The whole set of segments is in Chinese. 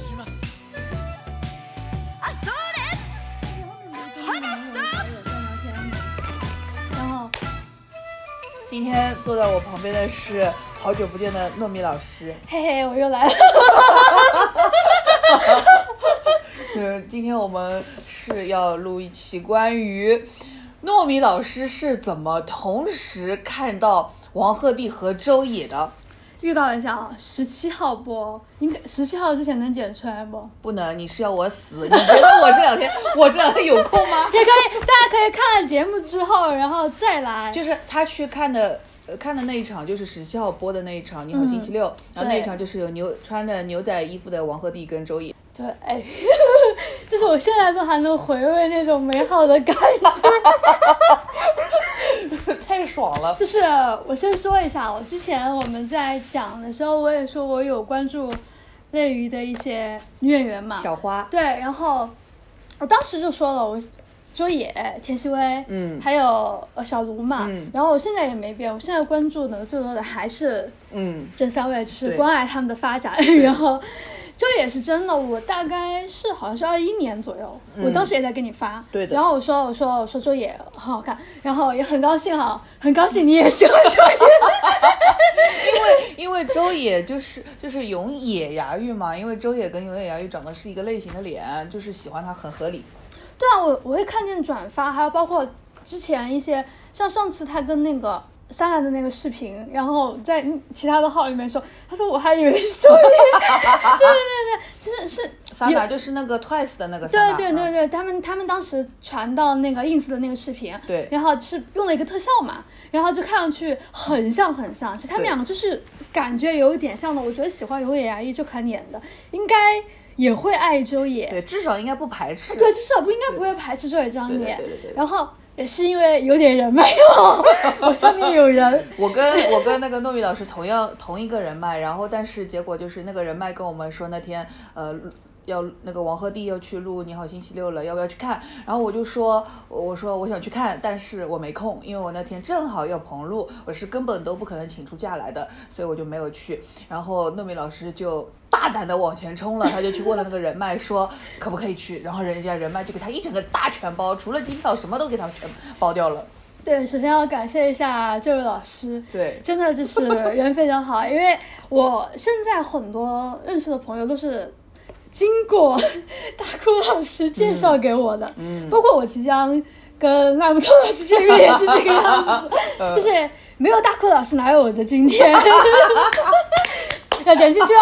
願いいたしますあそれ離す然后今天坐在我旁边的是好久不见的糯米老师。嘿嘿，我又来了。嗯，今天我们是要录一期关于糯米老师是怎么同时看到王鹤棣和周也的。 预告一下啊，十七号播，应该十七号之前能剪出来不？不能，你是要我死？你觉得我这两天，我这两天有空吗？也可以，大家可以看了节目之后，然后再来。就是他去看的，呃，看的那一场就是十七号播的那一场《你好星期六》，然后那一场就是有牛穿着牛仔衣服的王鹤棣跟周也。对，哎，就是我现在都还能回味那种美好的感觉。太爽了！就是我先说一下，我之前我们在讲的时候，我也说我有关注内娱的一些女演员嘛。小花，对，然后我当时就说了，我周也、田曦薇，嗯还有呃小卢嘛，嗯然后我现在也没变，我现在关注的最多的还是嗯，这三位，就是关爱他们的发展。然后周也是真的，我大概是好像是二一年左右，我当时也在给你发，嗯对的然后我说我说我说周也很好看，然后也很高兴哈，很高兴你也喜欢 周也。因为周也就是就是永野芽郁嘛，因为周也跟永野芽郁长得是一个类型的脸，就是喜欢他很合理。对啊，我我会看见转发，还有包括之前一些，像上次他跟那个三兰的那个视频，然后在其他的号里面说，他说我还以为是周也，对对对对，其实是桑有拿就是那个 Twice 的那个对对对对，他们他们当时传到那个 ins 的那个视频，对然后是用了一个特效嘛，然后就看上去很像很像，其实他们两个就是感觉有一点像的。我觉得喜欢永野芽郁这款脸的，应该也会爱周也，对，至少应该不排斥。对，至少不应该不会排斥周也这张对对脸对对对。然后也是因为有点人脉哦，我上面有人，我跟我跟那个糯米老师同样同一个人脉，然后但是结果就是那个人脉跟我们说那天呃要那个王鹤棣要去录《你好星期六》了，要不要去看？然后我就说我说我想去看，但是我没空，因为我那天正好要棚录，我是根本都不可能请出假来的，所以我就没有去。然后糯米老师就。大胆的往前冲了，他就去问了那个人脉，说可不可以去，然后人家人脉就给他一整个大全包，除了机票什么都给他全包掉了。对，首先要感谢一下这位老师，对，真的就是人非常好，因为我现在很多认识的朋友都是经过 大哭老师介绍给我的，嗯包括我即将跟赖木头老师见面也是这个样子，嗯。就是没有大哭老师哪有我的今天，要剪进去哦，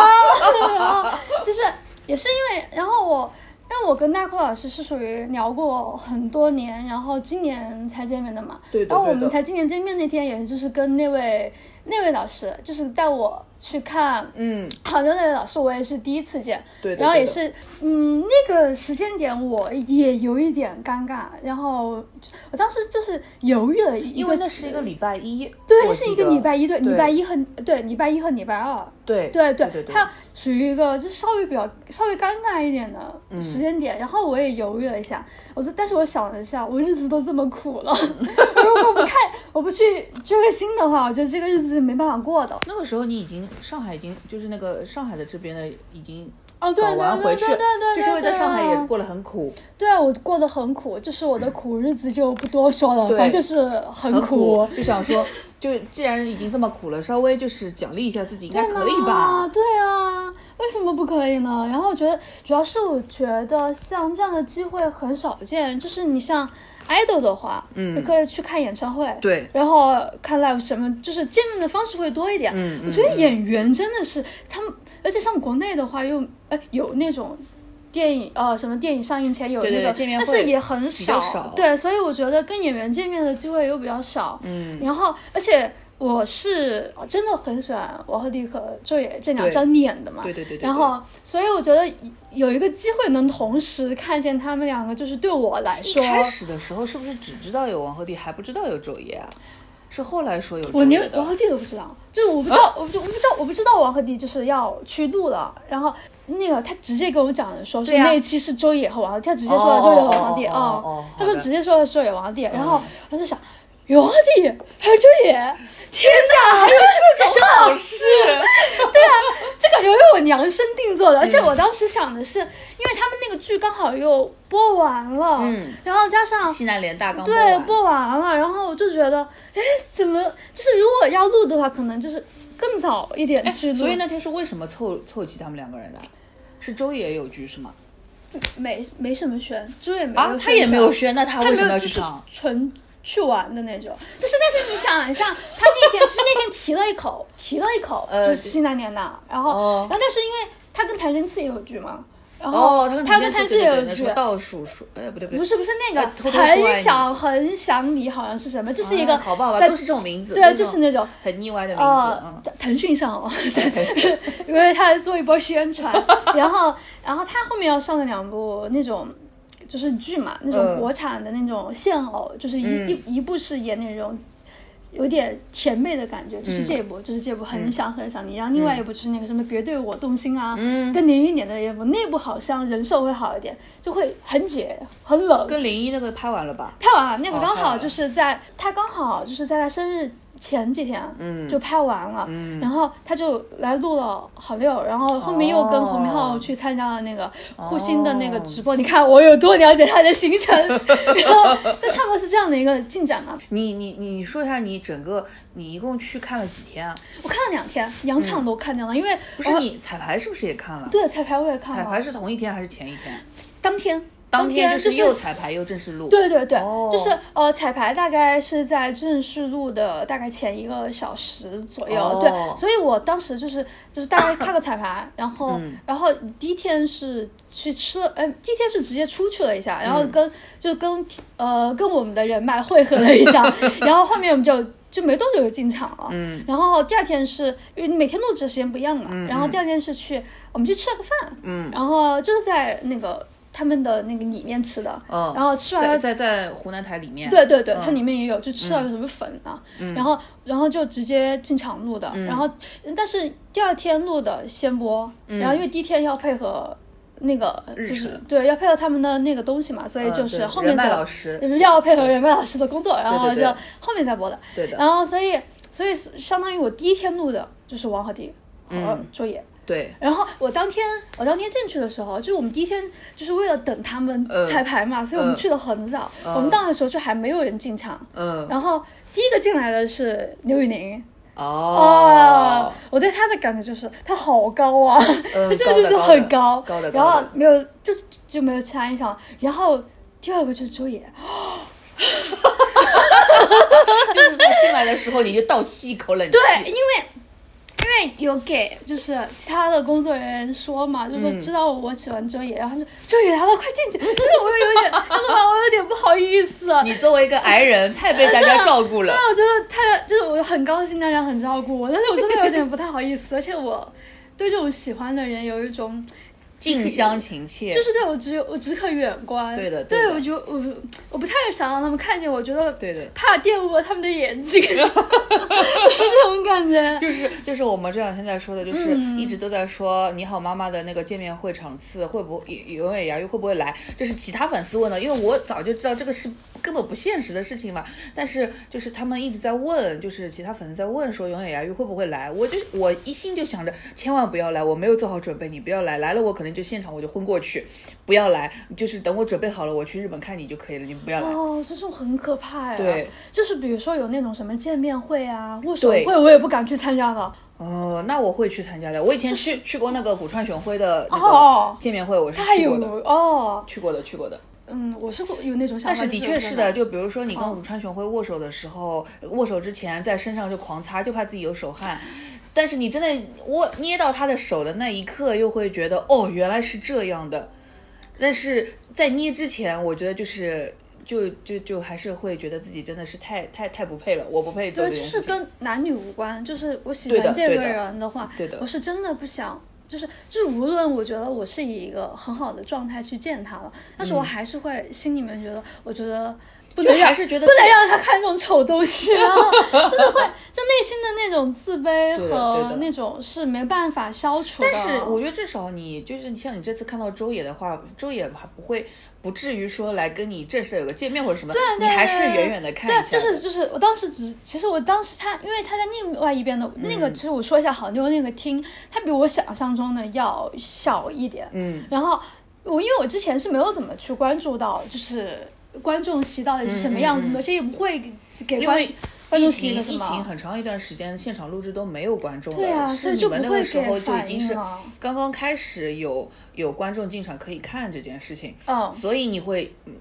然后就是也是因为，然后我。因为我跟大哭老师是属于聊过很多年，然后今年才见面的嘛。然后我们才今年见面那天，也就是跟那位那位老师，就是带我去看嗯，好牛那位老师，我也是第一次见。对的然后也是，嗯，那个时间点我也有一点尴尬，然后我当时就是犹豫了一个，因为那是一个礼拜一，对，我是一个礼拜一，对，礼拜一和对礼拜一和礼拜二，对。对对对对它属于一个就稍微比较稍微尴尬一点的嗯。时间点。然后我也犹豫了一下，我就但是我想了一下，我日子都这么苦了，不看我不去追个星的话，我觉得这个日子没办法过的。那个时候你已经上海已经就是那个上海的这边的已经哦，对搞对对对对对，就是因为在上海也过得很苦，对我过得很苦，就是我的苦日子就不多说了，反正就是很很苦。就想说，就既然已经这么苦了，稍微就是奖励一下自己，应该可以嘛吧？对啊，为什么不可以呢？然后我觉得，主要是我觉得像这样的机会很少见，就是你像 idol 的话，嗯你可以去看演唱会，对然后看 live 什么，就是见面的方式会多一点。嗯我觉得演员真的是他们，而且像国内的话又哎有那种。电影呃，什么电影上映前有那种，但是也很少对，所以我觉得跟演员见面的机会又比较少。嗯，然后，而且我是真的很喜欢王鹤棣和周也这两张脸的嘛。对对对对然后，所以我觉得有一个机会能同时看见他们两个，就是对我来说，一开始的时候是不是只知道有王鹤棣，还不知道有周也啊？是后来说有周我连王鹤棣都不知道，就是我不知道，我就我不知道，我不知道王鹤棣就是要去录了，然后那个他直接跟我讲的说，是那一期是周也和王鹤棣，他直接说的周也和王鹤棣啊他说直接说的是周也王鹤棣，然后我就想。有阿弟，还有周也，天哪，还有这种好事，对啊，这感觉为我量身定做的，而且我当时想的是，因为他们那个剧刚好又播完了，嗯然后加上西南联大刚对播完了，然后我就觉得，哎，怎么就是如果要录的话，可能就是更早一点去录，所以那天是为什么凑凑齐他们两个人的？是周也有剧是吗？没没什么宣，周也没有啊，他也没有宣，那他他为什么要去上？纯去玩的那种，就是但是你想一下，他那天就是那天提了一口，提了一口，呃就是西南联大，然后、哦然后但是因为他跟谭健次也有剧嘛，然后哦，他跟谭健次也有剧。倒数数，哎，不对不对，不是不是那个很你想很想你，好像是什么？这是一个啊好吧好都是这种名字，对就是那种很腻歪的名字，腾讯上哦，对，因为他做一波宣传，然后，然后他后面要上的两部那种就是剧嘛，那种嗯。国产的那种现偶，就是一、一一部是演那种。有点甜妹的感觉，就是这一部，就是这部很想很想你，然后另外一部就是那个什么别对我动心啊，嗯。更年一点的一部，那部好像人设会好一点，就会很解很冷，跟林一那个拍完了吧？拍完了，那个刚好就是在、他刚好就是在他生日前几天，嗯就拍完了，嗯然后他就来录了好六，然后后面又跟哦侯明昊去参加了那个护心的那个直播，你看我有多了解他的行程，然后就差不多是这样的一个进展嘛。你你你说一下你整个你一共去看了几天啊？我看了两天，两场都看见了，因为不是你彩排是不是也看了？对彩排我也看了，彩排是同一天还是前一天？当天当天就是又彩排又正式录。对对对，哦。就是呃，彩排大概是在正式录的大概前一个小时左右，哦。对，所以我当时就是就是大概看个彩排，然后、嗯。然后第一天是去吃了，呃，第一天是直接出去了一下，然嗯。后跟、就跟呃跟我们的人脉汇合了一下，然后后面我们就。就没多久就进场了，嗯。然后第二天是因为每天录制的时间不一样嘛，然后第二天是去我们去吃了个饭，嗯。然后就是在那个他们的那个里面吃的，嗯然后吃完了在在在湖南台里面。对对对，嗯。它里面也有，就吃了个什么粉啊，然后然后就直接进场录嗯。的，然后但是第二天录的先播，然后因为第一天要配合那个就是对要配合他们的那个东西嘛，所以嗯就是后面再要配合人脉老师的工作，然后就后面再播的，对的然后所以所以相当于我第一天录的就是王鹤棣和嗯。周也。对，然后我当天我当天进去的时候，就是我们第一天就是为了等他们嗯。彩排嘛，所以我们嗯去的很早。嗯。我们到的时候就还没有人进场，嗯，然后第一个进来的是刘宇宁。哦，我对他的感觉就是他好高啊，嗯 他真的就是很高，高的高的。然后没有就就没有其他印象。了。然后第二个就是周也，就是他进来的时候你就倒吸一口冷气。对，因为因为有给就是其他的工作人员说嘛，就说嗯知道我喜欢周也，然后他们说周也来了，快进去。但是我又有点，我有点不好意思。你作为一个矮人，太被大家照顾了对，。我觉得太就是我很高兴大家很照顾我，但是我真的有点不太好意思，而且我对这种喜欢的人有一种。近乡情怯，就是对我只有我只可远观，对的对的对我就我我不太想让他们看见我，觉得对的怕玷污了他们的眼睛，就是这种感觉。就是就是我们这两天在说的，就是嗯一直都在说《你好妈妈》的那个见面会场次会不会永远牙玉会不会来？就是其他粉丝问的，因为我早就知道这个是根本不现实的事情嘛。但是就是他们一直在问，就是其他粉丝在问说永远牙玉会不会来？我就我一心就想着千万不要来，我没有做好准备，你不要来，来了我可能就现场我就昏过去，不要来，就是等我准备好了我去日本看你就可以了，你不要来。哦，这种很可怕呀。对，就是比如说有那种什么见面会啊、握手会，我也不敢去参加的。哦，那我会去参加的。我以前去去过那个古川雄辉的那哦个见面会，我是去过的，哦，去过的，去过的。嗯，我是会有那种想法。但是的确是的，就比如说你跟哦武川雄辉握手的时候，握手之前在身上就狂擦，就怕自己有手汗。但是你真的握捏到他的手的那一刻，又会觉得哦，原来是这样的。但是在捏之前，我觉得就是就就就还是会觉得自己真的是太太太不配了，我不配做对，就是这件事情。跟男女无关，就是我喜欢这个人的话，对的我是真的不想。就是就是，无论我觉得我是以一个很好的状态去见他了，但是我还是会心里面觉得，我觉得不能让还是觉得不能让他看这种丑东西啊，就是会就内心的那种自卑和那种是没办法消除的。但是我觉得至少你就是像你这次看到周野的话，周野还不会不至于说来跟你正式有个见面或者什么，对你还是远远的看一下。对，就是就是，我当时只其实我当时他，因为他在另外一边的、那嗯个，其实我说一下好妞那个厅，它比我想象中的要小一点。嗯，然后我因为我之前是没有怎么去关注到，就是观众席到底是什么样子的，而且也不会给观嗯因为观众疫情很长一段时间，现场录制都没有观众了，对啊所以就不会们那个时候就已经是刚刚开始有有观众进场可以看这件事情，嗯。所以你会。嗯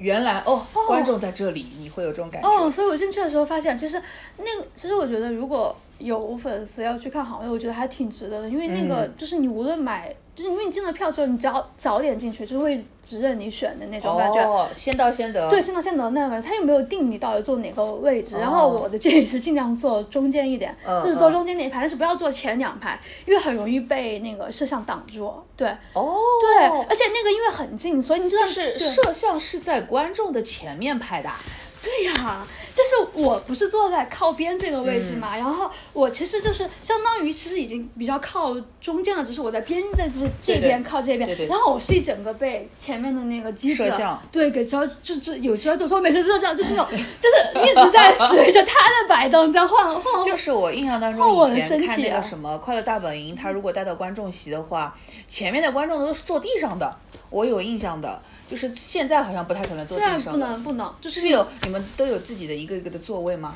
原来哦，观众在这里，你会有这种感觉。哦，所以我进去的时候发现，其实那个，其实我觉得如果有粉丝要去看好位，我觉得还挺值得的，因为那个嗯。就是你无论买，就是因为你进了票之后，你只要早点进去，就是位置任你选的那种感觉。哦，先到先得。对，先到先得那个，他又没有定你到底坐哪个位置。然哦后我的建议是尽量坐中间一点，嗯 就是坐嗯中间那一排，但是不要坐前两排，因为很容易被那个摄像挡住。对，哦，对，而且那个因为很近，所以你就算是摄像是在观众的前面拍的啊。对呀、就是我不是坐在靠边这个位置嗯嘛，然后我其实就是相当于其实已经比较靠中间了，只是我在边的这这对边靠这边，对对然后我是一整个被前面的那个机子摄像对给遮，就这有遮住，所以我每次就这样，就是那种 就是一直在随着他的摆动在晃晃就。是我印象当中，以前看那个什么《快乐大本营》，他如果带到观众席的话，前面的观众都是坐地上的，我有印象的。就是现在好像不太可能坐现在不。能不能，就是是有你们都有自己的一个一个的座位吗？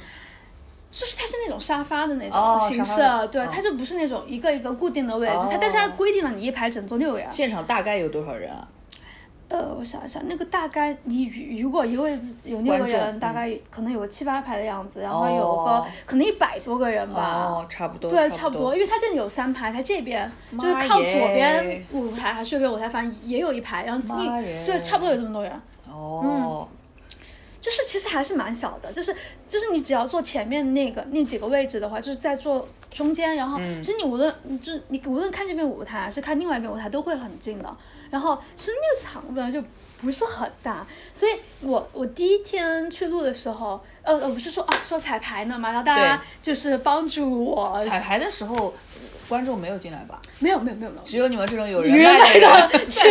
就是它是那种沙发的那哦种形式，对，嗯它就不是那种一个一个固定的位置，哦它但是它规定了你一排整坐六个人。现场大概有多少人啊？呃，我想一想，那个大概你如果一个位置有六个人，大概可能有个七八排的样子，然后有个、哦。可能一百多个人吧。哦，差不多。对，差差不多，因为它这里有三排，它这边就是靠左边舞台还是右边舞台，反正也有一排，然后你对，差不多有这么多人。哦，就是其实还是蛮小的，就是就是你只要坐前面那个那几个位置的话，就是在坐中间，然后嗯。其实你无论你就是你无论看这边舞台还是看另外一边舞台都会很近的，然后其实那个场本来就不是很大，所以我我第一天去录的时候，呃我不是说啊说彩排呢嘛，然后大家就是帮助我，彩排的时候观众没有进来吧？没有没有没有没有，只有你们这种有人人脉的脉的，人其实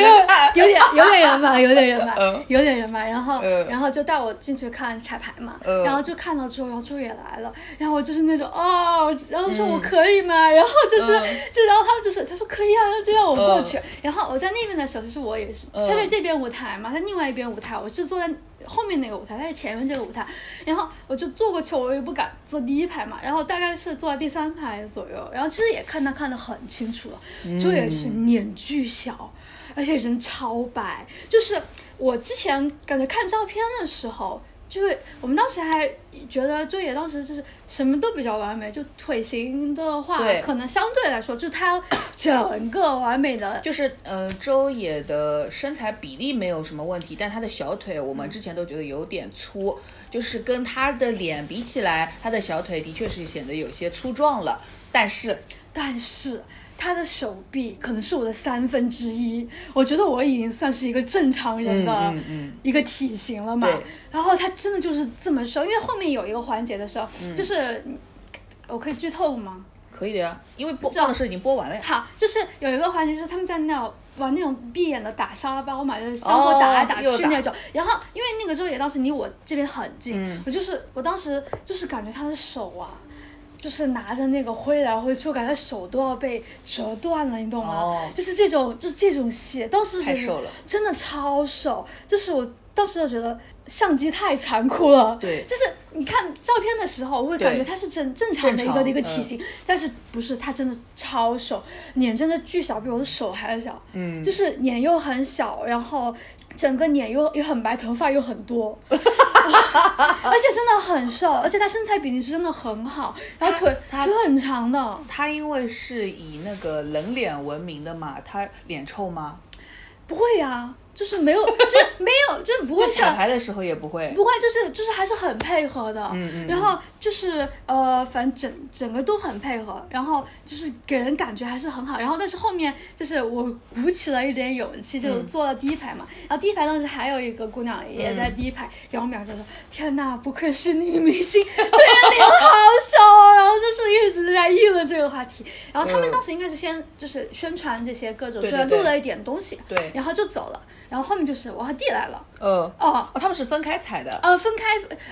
有点有点人脉，有点人脉嗯，有点人脉。然后嗯然后就带我进去看彩排嘛，嗯然后就看到之后，然后朱也来了，然后我就是那种哦，然后说嗯我可以吗？然后就是嗯就然后他们就是他说可以啊，然后就让我过去。然后我在那边的时候，就是我也是嗯他在这边舞台嘛，他另外一边舞台，我是坐在。后面那个舞台，他在前面这个舞台，然后我就坐过去，我也不敢坐第一排嘛，然后大概是坐在第三排左右，然后其实也看他看得很清楚了，就也是脸巨小，而且人超白，就是我之前感觉看照片的时候。就是，我们当时还觉得周也当时就是什么都比较完美，就腿型的话对，可能相对来说，就他整个完美的就是呃，周也的身材比例没有什么问题，但他的小腿我们之前都觉得有点粗，就是跟他的脸比起来，他的小腿的确是显得有些粗壮了。但是但是他的手臂可能是我的三分之一，我觉得我已经算是一个正常人的一个体型了嘛。对然后他真的就是这么瘦，因为后面有一个环节的时候，嗯就是我可以剧透吗？可以的呀，因为播这样的时候已经播完了呀。好，就是有一个环节，就是他们在那玩那种闭眼的打沙包嘛，就是相互打来打去那种。然后因为那个周也当时离我这边很近，嗯我就是我当时就是感觉他的手啊。就是拿着那个挥来挥去，我感觉手都要被折断了，你懂吗？哦。就是这种，就是这种戏，当时真的超瘦，就是我当时就觉得相机太残酷了。对就是你看照片的时候，我会感觉对他是正正常的一个一个体嗯型，但是不是他真的超瘦，脸真的巨小，比我的手还小。嗯就是脸又很小，然后整个脸又又很白，头发又很多，而且真的很瘦，而且他身材比例是真的很好，然后腿腿很长的。他因为是以那个冷脸闻名的嘛，他脸臭吗？不会呀、就是没有，就是没有，就是不会就彩像排的时候也不会。不会，就是就是还是很配合的，嗯嗯然后就是呃，反正整整个都很配合，然后就是给人感觉还是很好，然后但是后面就是我鼓起了一点勇气，就嗯。坐了第一排嘛，然后第一排当时还有一个姑娘也在第一排，然后我们俩就说天呐，不愧是女明星，这个脸好小啊，然后就是一直在议论这个话题，然后他们嗯。当时应该是先就是宣传这些各种，就录了一点东西，对。然后就走了，然后后面就是我和弟来了，呃，哦。哦，他们是分开踩的。呃，分开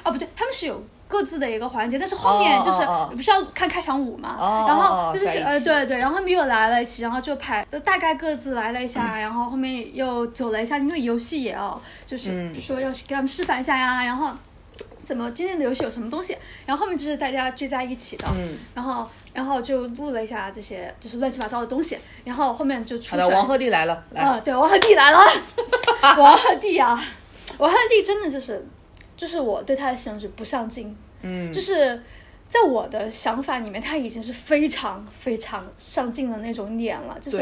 哦，不对，他们是有各自的一个环节，但是后面就是、哦哦哦不是要看开场舞嘛，哦然后就是呃对对，然后他们又来了一起，然后就排就大概各自来了一嗯下，然后后面又走了一下，因为游戏也要就是、说要给他们示范一下呀，然后。怎么今天的游戏有什么东西？然后后面就是大家聚在一起的，嗯然后然后就录了一下这些就是乱七八糟的东西，然后后面就出好的，王鹤棣来了，来，啊，对，王鹤棣来了，王鹤棣啊，王鹤棣真的就是，就是我对他的形容是不上进，嗯，就是在我的想法里面，他已经是非常非常上镜的那种脸了，就是，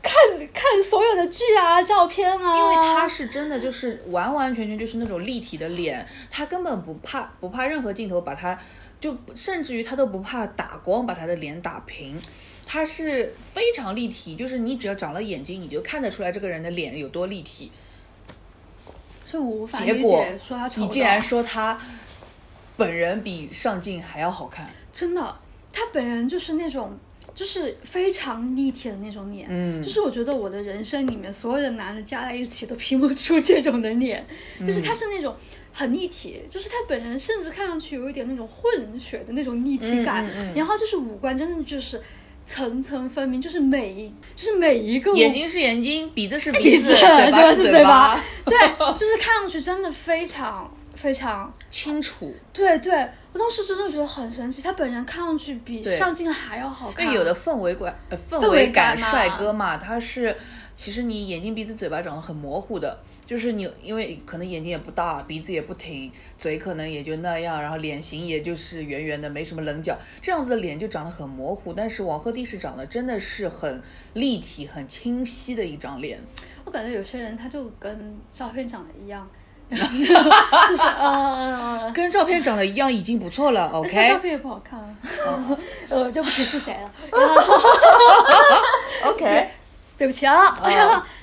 看看所有的剧啊、照片啊，因为他是真的就是完完全全就是那种立体的脸，他根本不怕不怕任何镜头把他，就甚至于他都不怕打光把他的脸打平。他是非常立体，就是你只要长了眼睛，你就看得出来这个人的脸有多立体。所以我无法理结果解说他丑你竟然说他本人比上镜还要好看，真的，他本人就是那种。就是非常立体的那种脸，嗯。就是我觉得我的人生里面所有的男的加在一起都拼不出这种的脸，就是他是那种很立体，就是他本人甚至看上去有一点那种混血的那种立体感，嗯嗯嗯。然后就是五官真的就是层层分明，就是每一就是每一个眼睛是眼睛，鼻子是鼻鼻子，嘴巴巴。是嘴巴，对，就是看上去真的非常非常清楚。对对，我当时真的觉得很神奇，他本人看上去比上镜还要好看。更有的氛围感，呃，氛围围感帅哥嘛，他是其实你眼睛、鼻子、嘴巴长得很模糊的，就是你因为可能眼睛也不大，鼻子也不挺，嘴可能也就那样，然后脸型也就是圆圆的，没什么棱角，这样子的脸就长得很模糊。但是王鹤棣是长得真的是很立体、很清晰的一张脸。我感觉有些人他就跟照片长得一样，就是呃，跟照片长得一样已经不错了，OK？照片也不好看，呃，就不提是谁了。OK，对不起啊，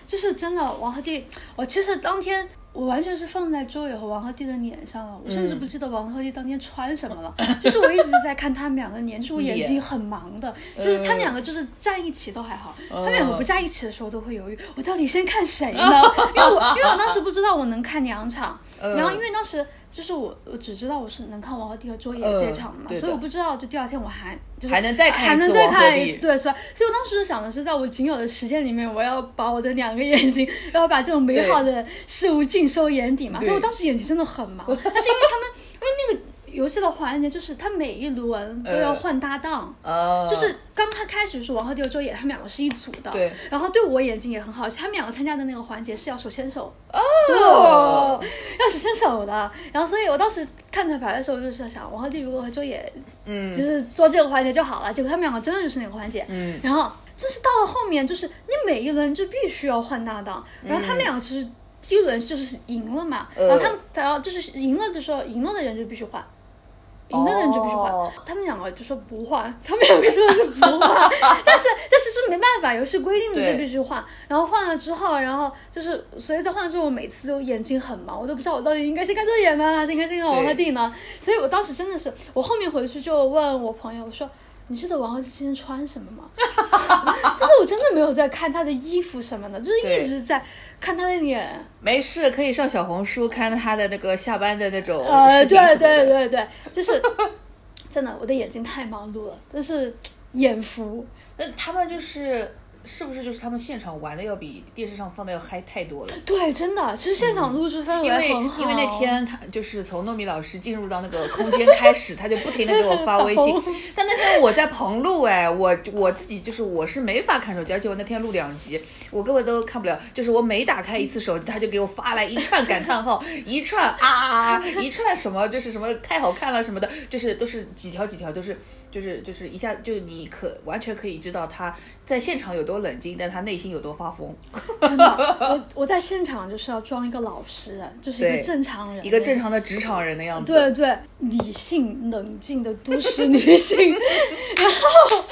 就是真的王鹤棣，我其实当天。我完全是放在周也和王鹤棣的脸上了，我甚嗯至不记得王鹤棣当天穿什么了，就是我一直在看他们两个脸，就是我眼睛很忙的，就是他们两个就是站一起都还好，他们两个不站一起的时候都会犹豫，我到底先看谁呢？因为我因为我当时不知道我能看两场，嗯。然后因为当时就是我我只知道我是能看王鹤棣和周也这场的嘛，所以我不知道就第二天我还就是还能再看一还能再看一次，对，所以所以我当时想的是，在我仅有的时间里面，我要把我的两个眼睛，然后把这种美好的事物尽收眼底嘛。所以我当时眼睛真的很忙，但是因为他们游戏的环节就是他每一轮都要换搭档。呃，就是刚他开始是王鹤棣和周也，他们两个是一组的，对，然后对我眼睛也很好，他们两个参加的那个环节是要手牵手，哦，要手牵手的，然后所以我当时看彩排的时候就是在想，王鹤棣如果和周也嗯就是做这个环节就好了。结果他们两个真的就是那个环节，嗯然后就是到了后面，就是你每一轮就必须要换搭档，然后他们两个其实第一轮就是赢了嘛，呃然后他们然后就是赢了的时候，赢了的人就必须换。赢了的人就必须换，哦他们两个就说不换，他们两个说的是不换，但是但是是没办法，游戏规定的对就必须换。然后换了之后，然后就是所以在换了之后，我每次都眼睛很忙，我都不知道我到底应该先看这眼呢，还是应该先看王鹤棣呢？所以我当时真的是，我后面回去就问我朋友，我说。你记得王鹤棣今天穿什么吗？就是我真的没有在看他的衣服什么的，就是一直在看他的脸。没事，可以上小红书看他的那个下班的那种呃，对对对对，就是真的，我的眼睛太忙碌了，但是眼福。那他们就是是不是就是他们现场玩的要比电视上放的要嗨太多了？对，真的，其实现场录制氛围因为很好。因为那天他就是从糯米老师进入到那个空间开始，他就不停的给我发微信。但那天我在棚录哎，我我自己就是我是没法看手机，而且我那天录两集，我根本都看不了。就是我每打开一次手机，他就给我发来一串感叹号，一串啊啊啊，一串什么就是什么太好看了什么的，就是都是几条几条，都是就是就是一下就你可完全可以知道他在现场有多。冷静，但他内心有多发疯。真的，我我在现场就是要装一个老实人，就是一个正常人，一个正常的职场人的样子。对对，理性冷静的都市女性。然后，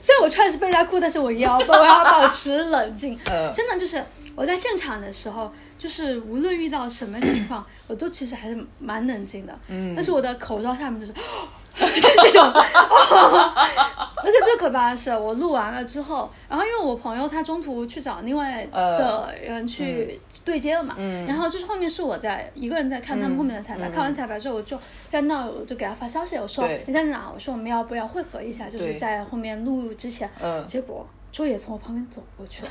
虽然我穿的是背带裤，但是我也要我要保持冷静。呃真的就是我在现场的时候，就是无论遇到什么情况，我都其实还是蛮冷静的。嗯，但是我的口罩下面就是。就 是这种，而且最可怕的是，我录完了之后，然后因为我朋友他中途去找另外的人去对接了嘛，然后就是后面是我在一个人在看他们后面的彩排，看完彩排之后，我就在那我就给他发消息，我说你在哪？我说我们要不要汇合一下，就是在后面录之前，嗯结果周野从我旁边走过去了，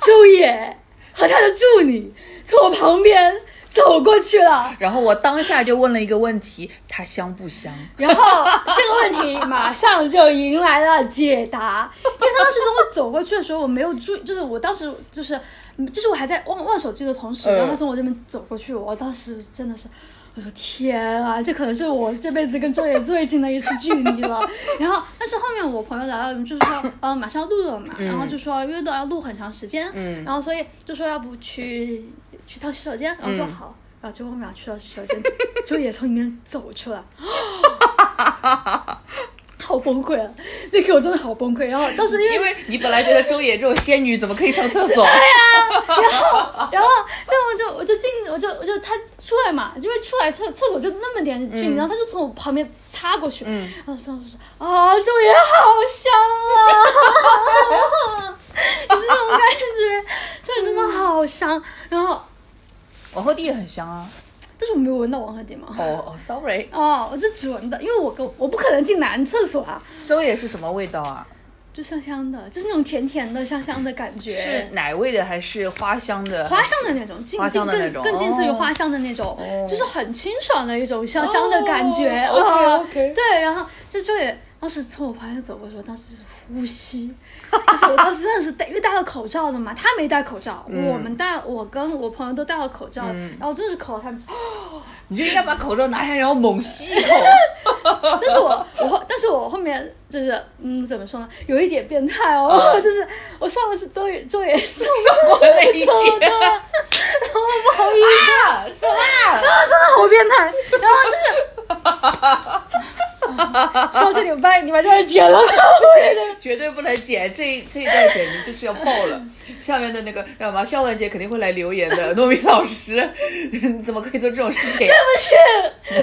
周野和他的助理从我旁边走过去了。然后我当下就问了一个问题：它香不香？然后这个问题马上就迎来了解答，因为他当时从我走过去的时候，我没有注意，就是我当时就是，嗯就是我还在望望手机的同时，嗯然后他从我这边走过去，我当时真的是。我说天啊，这可能是我这辈子跟周野最近的一次距离了。然后，但是后面我朋友来了，就是说，呃，马上要录了嘛，然后就说约的要录很长时间，嗯然后所以就说要不去去趟洗手间，然后说好，然后结果我们俩去了洗手间，周野从里面走出来，好崩溃啊！那刻我真的好崩溃。然后当时因为因为你本来觉得周野这种仙女怎么可以上厕所？对呀然后，然后，这样我就我就进，我就我就他出来嘛，因为出来厕厕所就那么点距离，然后他就从我旁边插过去，嗯然后说啊，周也好香啊，就是这种感觉，周也真的好香。然后，王鹤棣也很香啊。但是我没有闻到王鹤棣嘛。哦哦，sorry，哦，我就只闻的，因为我跟我不可能进男厕所啊，周也是什么味道啊？就香香的，就是那种甜甜的、香香的感觉。是奶味的还是花香的？花香的那种，近花近更更近似于哦花香的那种，哦就是很清爽的一种香香的感觉。哦啊对，然后就周也当时从我旁边走过的时候，当时是呼吸，就是我当时真的是戴，因为戴了口罩的嘛，他没戴口罩，嗯我们戴，我跟我朋友都戴了口罩，然后真的是口他们，你就应该把口罩拿下，然后猛吸一口。但是我我后，但是我后面就是嗯，怎么说呢，有一点变态哦，就是我上的是周也周也上我那一节，然后节不好意思。啊，什么啊？啊，真的好变态。然后就是，啊 说到这里，我把你把这儿剪了。绝对不能剪，这一这一段简直就是要爆了。下面的那个叫什么肖文杰肯定会来留言的，糯米老师，你怎么可以做这种事情？对不起，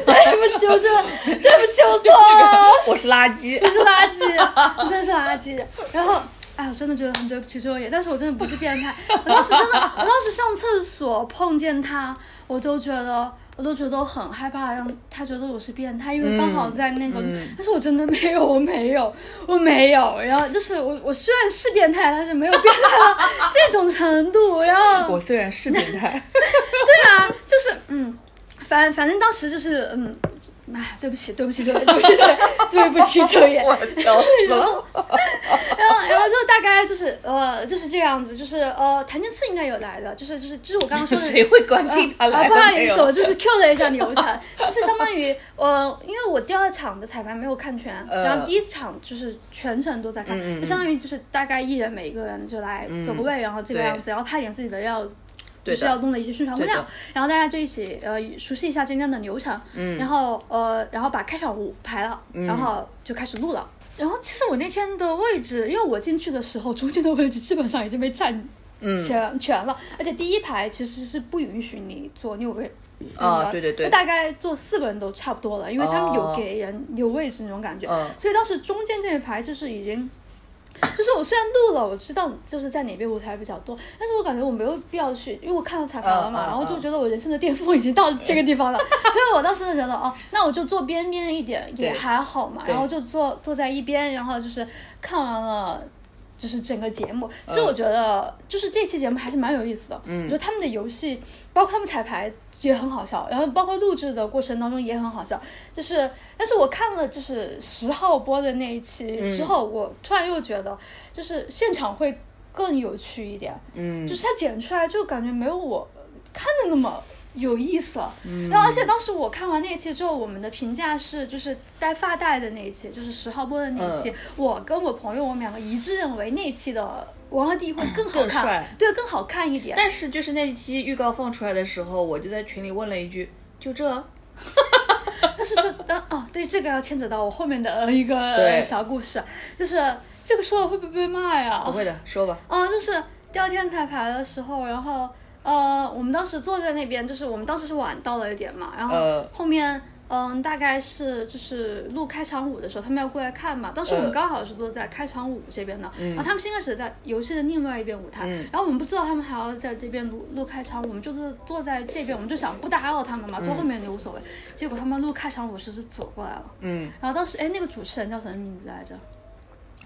对不起，我真的对不起，我错了，我是垃圾我。是垃圾，你真的是垃圾。然后。哎，我真的觉得很对不起周也，但是我真的不是变态。我当时真的，我当时上厕所碰见他，我都觉得，我都觉得很害怕，让他觉得我是变态，因为刚好在那个，但是我真的没有，我没有，我没有。然后就是我，我虽然是变态，但是没有变态到这种程度。然后我虽然是变态，对啊，就是嗯，反反正当时就是嗯，哎，对不起，对不起，周也，对不起，周也，对不起，周也。我笑死了。然后，然后就大概就是呃，就是这样子，就是呃，谭健次应该有来的，就是就是就是我刚刚说的。谁会关心他啊，来不好意思？我就是 Q 了一下流程，就是相当于呃，因为我第二场的彩排没有看全，呃然后第一场就是全程都在看，就相当于就是大概一人每一个人就来走个位，然后这个样子，然后拍点自己的要。就是要弄的一些宣传物料，然后大家就一起呃熟悉一下今天的流程，嗯，然后呃然后把开场舞排了，嗯。然后就开始录了。然后其实我那天的位置，因为我进去的时候，中间的位置基本上已经被占嗯。全、全了，而且第一排其实是不允许你坐六个人。啊嗯对对对。大概坐四个人都差不多了，因为他们有哦。给人留位置那种感觉，嗯。所以当时中间这一排就是已经。就是我虽然录了，我知道就是在哪边舞台比较多，但是我感觉我没有必要去，因为我看到彩排了嘛，然后就嗯觉得我人生的巅峰已经到这个地方了，所以我当时就觉得哦，那我就坐边边一点也还好嘛，然后就坐坐在一边，然后就是看完了。就是整个节目，其实嗯我觉得，就是这期节目还是蛮有意思的。嗯，我觉得他们的游戏，包括他们彩排也很好笑，然后包括录制的过程当中也很好笑。就是，但是我看了就是十号播的那一期嗯之后，我突然又觉得，就是现场会更有趣一点。嗯，就是它剪出来就感觉没有我看的那么有意思。然后而且当时我看完那一期之后，我们的评价是就是戴发带的那一期，就是十号播的那一期，我跟我朋友我们两个一致认为那一期的王鹤棣会更好看，更对，更好看一点。但是就是那期预告放出来的时候，我就在群里问了一句：“就这？”但是这呃哦，对，这个要牵扯到我后面的一个对小故事，就是这个说了会不会被骂呀？不会的，说吧。嗯，就是第二天彩排的时候，然后呃，我们当时坐在那边，就是我们当时是晚到了一点嘛，然后呃。后面嗯、大概是就是录开场舞的时候，他们要过来看嘛，当时我们呃刚好是坐在开场舞这边的，嗯。然后他们先开始在游戏的另外一边舞台，嗯。然后我们不知道他们还要在这边录录开场舞，我们就是坐在这边，我们就想不打扰他们嘛，坐后面也无所谓，结果他们录开场舞时是走过来了，嗯，然后当时哎那个主持人叫什么名字来着？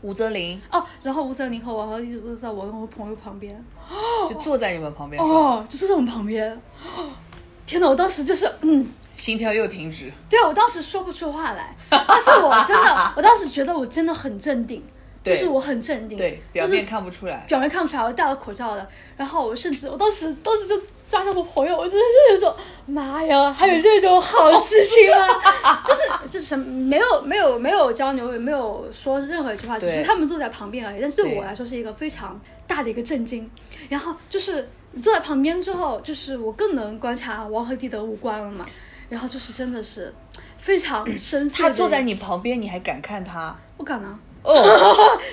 吴泽林哦，然后吴泽林和王鹤棣就在我跟我朋友旁边。就坐在你们旁边，哦，就坐在我们旁边。天哪！我当时就是，嗯，心跳又停止。对啊，我当时说不出话来，但是我真的，我当时觉得我真的很镇定，就是我很镇定，对，表面看不出来。表面看不出来，我戴了口罩的，然后我甚至我当时当时就抓着我朋友，我真的是有种妈呀，还有这种好事情吗？就是就是什么没有没有没有交流，也没有说任何一句话，只是他们坐在旁边而已。但是对对我来说是一个非常大的一个震惊。然后就是你坐在旁边之后，就是我更能观察王鹤棣的五官了嘛。然后就是真的是非常深。他坐在你旁边，你还敢看他？不敢啊，哦 是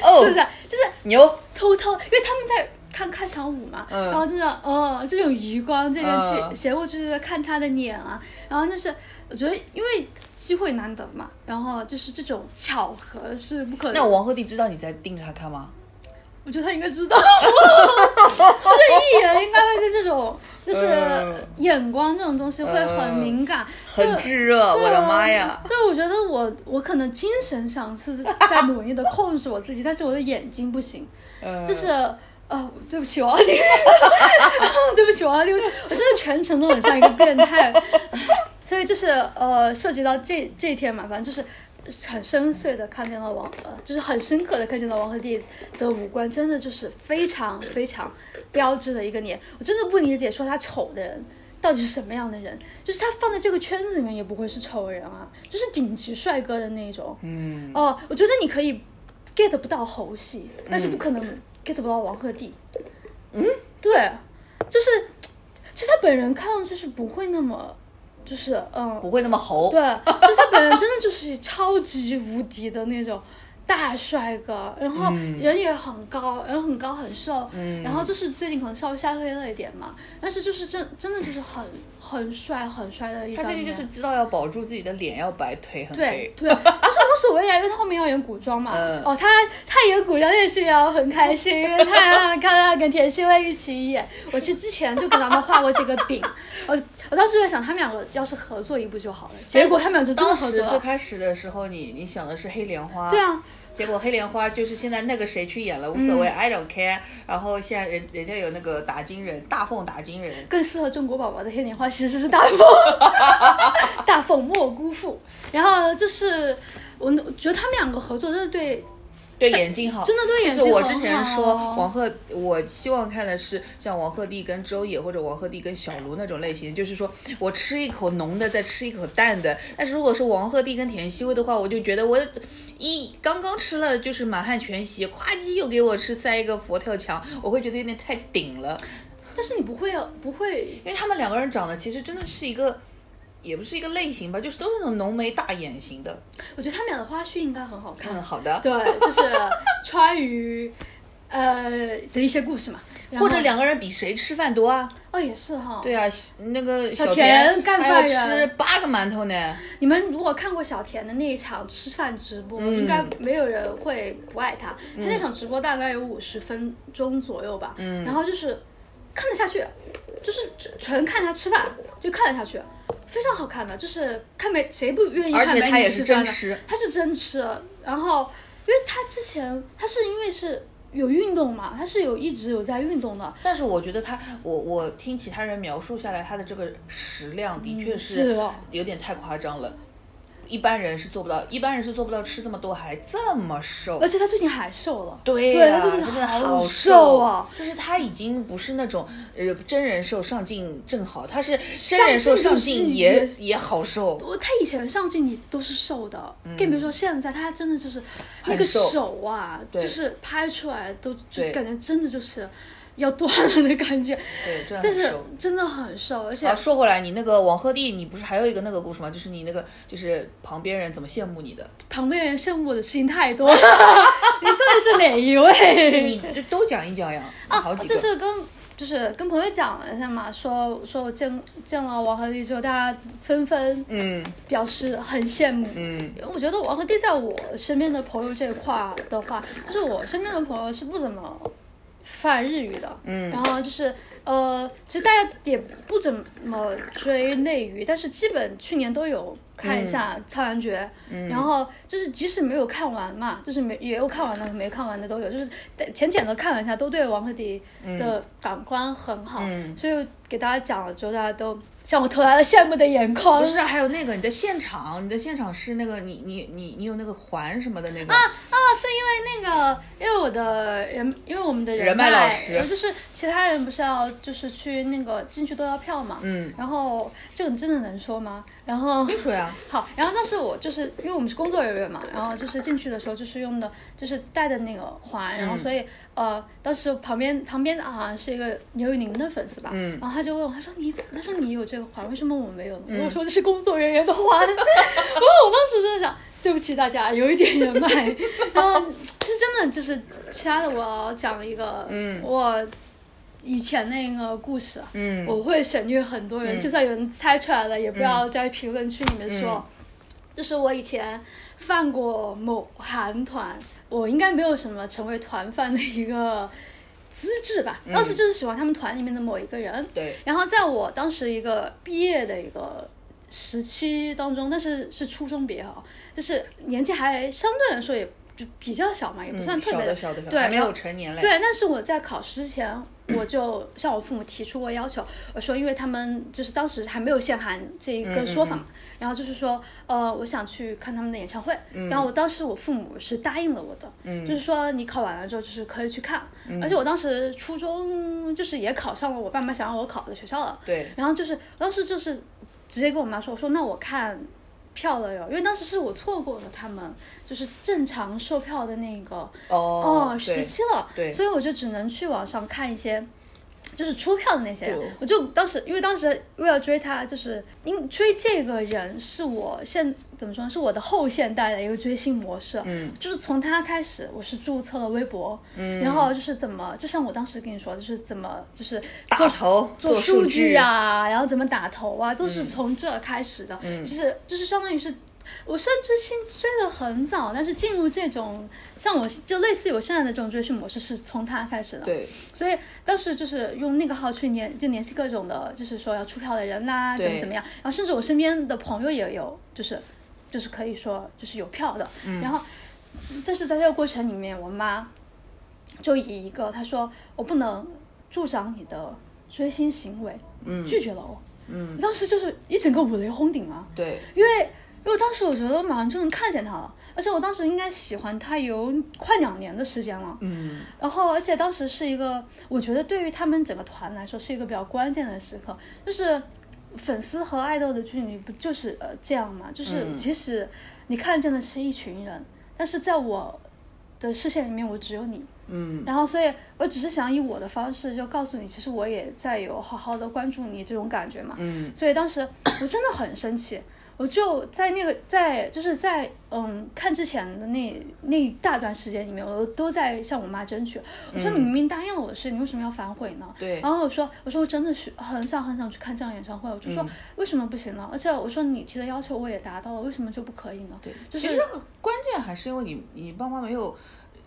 哦不，是？就是牛！偷偷，因为他们在看开场舞嘛，嗯然后这种哦这种余光这边去、嗯斜过去在看他的脸啊，然后就是我觉得因为机会难得嘛，然后就是这种巧合是不可能。那王鹤棣知道你在盯着他看吗？我觉得他应该知道，我觉得艺人应该会对这种就是嗯眼光这种东西会很敏感，很对炙热，对我的妈呀！对，我觉得我我可能精神上是在努力的控制我自己，但是我的眼睛不行。嗯就是呃，对不起王鹤棣，对不起王鹤棣，我真的全程都很像一个变态。所以就是呃，涉及到这这一天嘛，反正就是很深邃的看见了王呃，就是很深刻的看见了王鹤棣的五官，真的就是非常非常标志的一个脸。我真的不理解说他丑的人。到底是什么样的人？就是他放在这个圈子里面也不会是丑人啊，就是顶级帅哥的那种。嗯，哦，我觉得你可以 get 不到猴戏，但是不可能 get 不到王鹤棣。嗯，对，就是其实他本人看上去是不会那么，就是嗯，不会那么猴。对，就是他本人真的就是超级无敌的那种大帅哥，然后人也很高，人很高很瘦，然后就是最近可能稍微晒黑了一点嘛，但是就是真真的就是很很帅很帅的一张脸。他最近就是知道要保住自己的脸，要白腿很对黑。对，但是无所谓啊，因为他后面要演古装嘛。嗯哦，他他演古装也是要很开心，因为他要 看他跟田曦薇一起演。我其实之前就给他们画过这个饼，我我当时在想他们两个要是合作一部就好了，结果他们俩就真的当时合作了。最开始的时候，你你想的是黑莲花，对啊，结果黑莲花就是现在那个谁去演了，无所谓、i don't care。然后现在人人家有那个打金人，大凤打金人，更适合中国宝宝的黑莲花其实是大凤，大凤莫辜负。然后就是我我觉得他们两个合作真的对对眼睛好，真的对眼睛就是我之前说王鹤，我希望看的是像王鹤棣跟周也或者王鹤棣跟小卢那种类型，就是说我吃一口浓的，再吃一口淡的。但是如果是王鹤棣跟田曦薇的话，我就觉得我一刚刚吃了就是满汉全席，咵叽又给我吃塞一个佛跳墙，我会觉得有点太顶了。但是你不会不会因为他们两个人长得其实真的是一个，也不是一个类型吧，就是都是那种浓眉大眼型的。我觉得他们俩的花絮应该很好看。嗯，好的。对，就是川渝呃的一些故事嘛，或者两个人比谁吃饭多啊？哦也是哈。对啊，那个小田田干饭人吃八个馒头呢。你们如果看过小田的那一场吃饭直播，嗯应该没有人会不爱他。他那场直播大概有五十分钟左右吧，嗯然后就是看得下去，就是纯纯看他吃饭就看得下去，非常好看的，就是看美谁不愿意而看美且他也是女吃饭的？真吃，他是真吃，然后因为他之前他是因为是有运动嘛，他是有一直有在运动的，但是我觉得他，我我听其他人描述下来，他的这个食量的确是哦有点太夸张了。一般人是做不到，一般人是做不到吃这么多还这么瘦而。且他最近还瘦了。对他最近真的好瘦瘦啊就是他已经不是那种呃真人瘦上镜正好，他是真人瘦上上镜也也也好瘦。我他以前上镜你都是瘦的，更别说现在他真的就是那个手啊，就是拍出来都就是感觉真的就是要断了的感觉，对，真的但是。真的很瘦，而且啊，说回来，你那个王鹤棣，你不是还有一个那个故事吗？就是你那个，就是旁边人怎么羡慕你的，旁边人羡慕我的事情太多了。你说的是哪一位？你就都讲一讲呀，好啊，几个。这是跟就是跟朋友讲了一下嘛，说说我见见了王鹤棣之后，大家纷纷嗯表示很羡慕。嗯我觉得王鹤棣在我身边的朋友这一块的话，就是我身边的朋友是不怎么泛日语的，嗯。然后就是呃，其实大家也不怎么追内娱，但是基本去年都有看一下《苍兰诀》嗯。然后就是即使没有看完嘛，就是没也有看完的没看完的都有，就是浅浅的看了一下，都对王鹤棣的感官很好，嗯。所以给大家讲了之后，大家都向我投来了羡慕的眼光不。是，还有那个你在现场，你在现场是那个你你你你有那个环什么的那个，啊啊，是因为那个，因为我的人，因为我们的人脉就是其他人不是要就是去那个进去都要票嘛，嗯，然后这个你真的能说吗？然后好，然后当时我就是因为我们是工作人员嘛，然后就是进去的时候就是用的就是戴的那个环，然后所以呃，当时旁边旁边的好像是一个刘宇宁的粉丝吧，嗯。然后他就问我，他说你他说你有这个环，为什么我没有呢？我说这是工作人员的环，然后我当时真的想。对不起大家，有一点人脉，然后是真的就是其他的，我要讲一个，嗯。我以前那个故事啊，嗯。我会省略很多人，就算有人猜出来了，也不要在评论区里面说。就是我以前犯过某韩团，我应该没有什么成为团饭的一个资质吧。当时就是喜欢他们团里面的某一个人，对，然后在我当时一个毕业的一个时期当中，但是是初中毕业啊，就是年纪还相对来说也就比较小嘛，也不算特别嗯小的小的小，对，还没有成年嘞，对，但是我在考试之前，我就 向我父母提出过要求，我说因为他们就是当时还没有限韩这一个说法嘛，然后就是说，呃，我想去看他们的演唱会，然后我当时我父母是答应了我的，就是说你考完了之后就是可以去看，而且我当时初中就是也考上了我爸妈想让我考的学校了，对，然后就是当时就是直接跟我妈说，我说那我看票了哟，因为当时是我错过了他们就是正常售票的那个哦，时期了，对所以我就只能去网上看一些。就是出票的那些人，我就当时因为当时为了追他，就是因追这个人是我现怎么说呢，是我的后现代的一个追星模式。嗯，就是从他开始，我是注册了微博，嗯，然后就是怎么，就像我当时跟你说，就是怎么就是打头做数据啊，然后怎么打头啊，都嗯。是从这开始的。就是就是相当于是，我虽然追星追的很早，但是进入这种像我就类似于我现在的这种追星模式，是从他开始的。对，所以当时就是用那个号去联就联系各种的，就是说要出票的人啦，怎么怎么样，然后甚至我身边的朋友也有，就是就是可以说就是有票的，嗯然后但是在这个过程里面，我妈就以一个她说我不能助长你的追星行为，嗯拒绝了我。嗯，当时就是一整个五雷轰顶啊，对，因为因为当时我觉得我马上就能看见他了，而且我当时应该喜欢他有快两年的时间了。嗯然后，而且当时是一个，我觉得对于他们整个团来说是一个比较关键的时刻，就是粉丝和爱豆的距离不就是呃这样嘛？就是嗯即使你看见的是一群人，但是在我的视线里面，我只有你。嗯然后，所以我只是想以我的方式就告诉你，其实我也在有好好的关注你这种感觉嘛。嗯所以当时我真的很生气，我就在那个在就是在嗯看之前的那那一大段时间里面，我都在向我妈争取。我说你明明答应了我的事，你为什么要反悔呢？嗯对然后我说我说我真的是很想很想去看这样演唱会，我就嗯说、为什么不行呢？而且我说你提的要求我也达到了，为什么就不可以呢？对，就是其实关键还是因为你你爸妈没有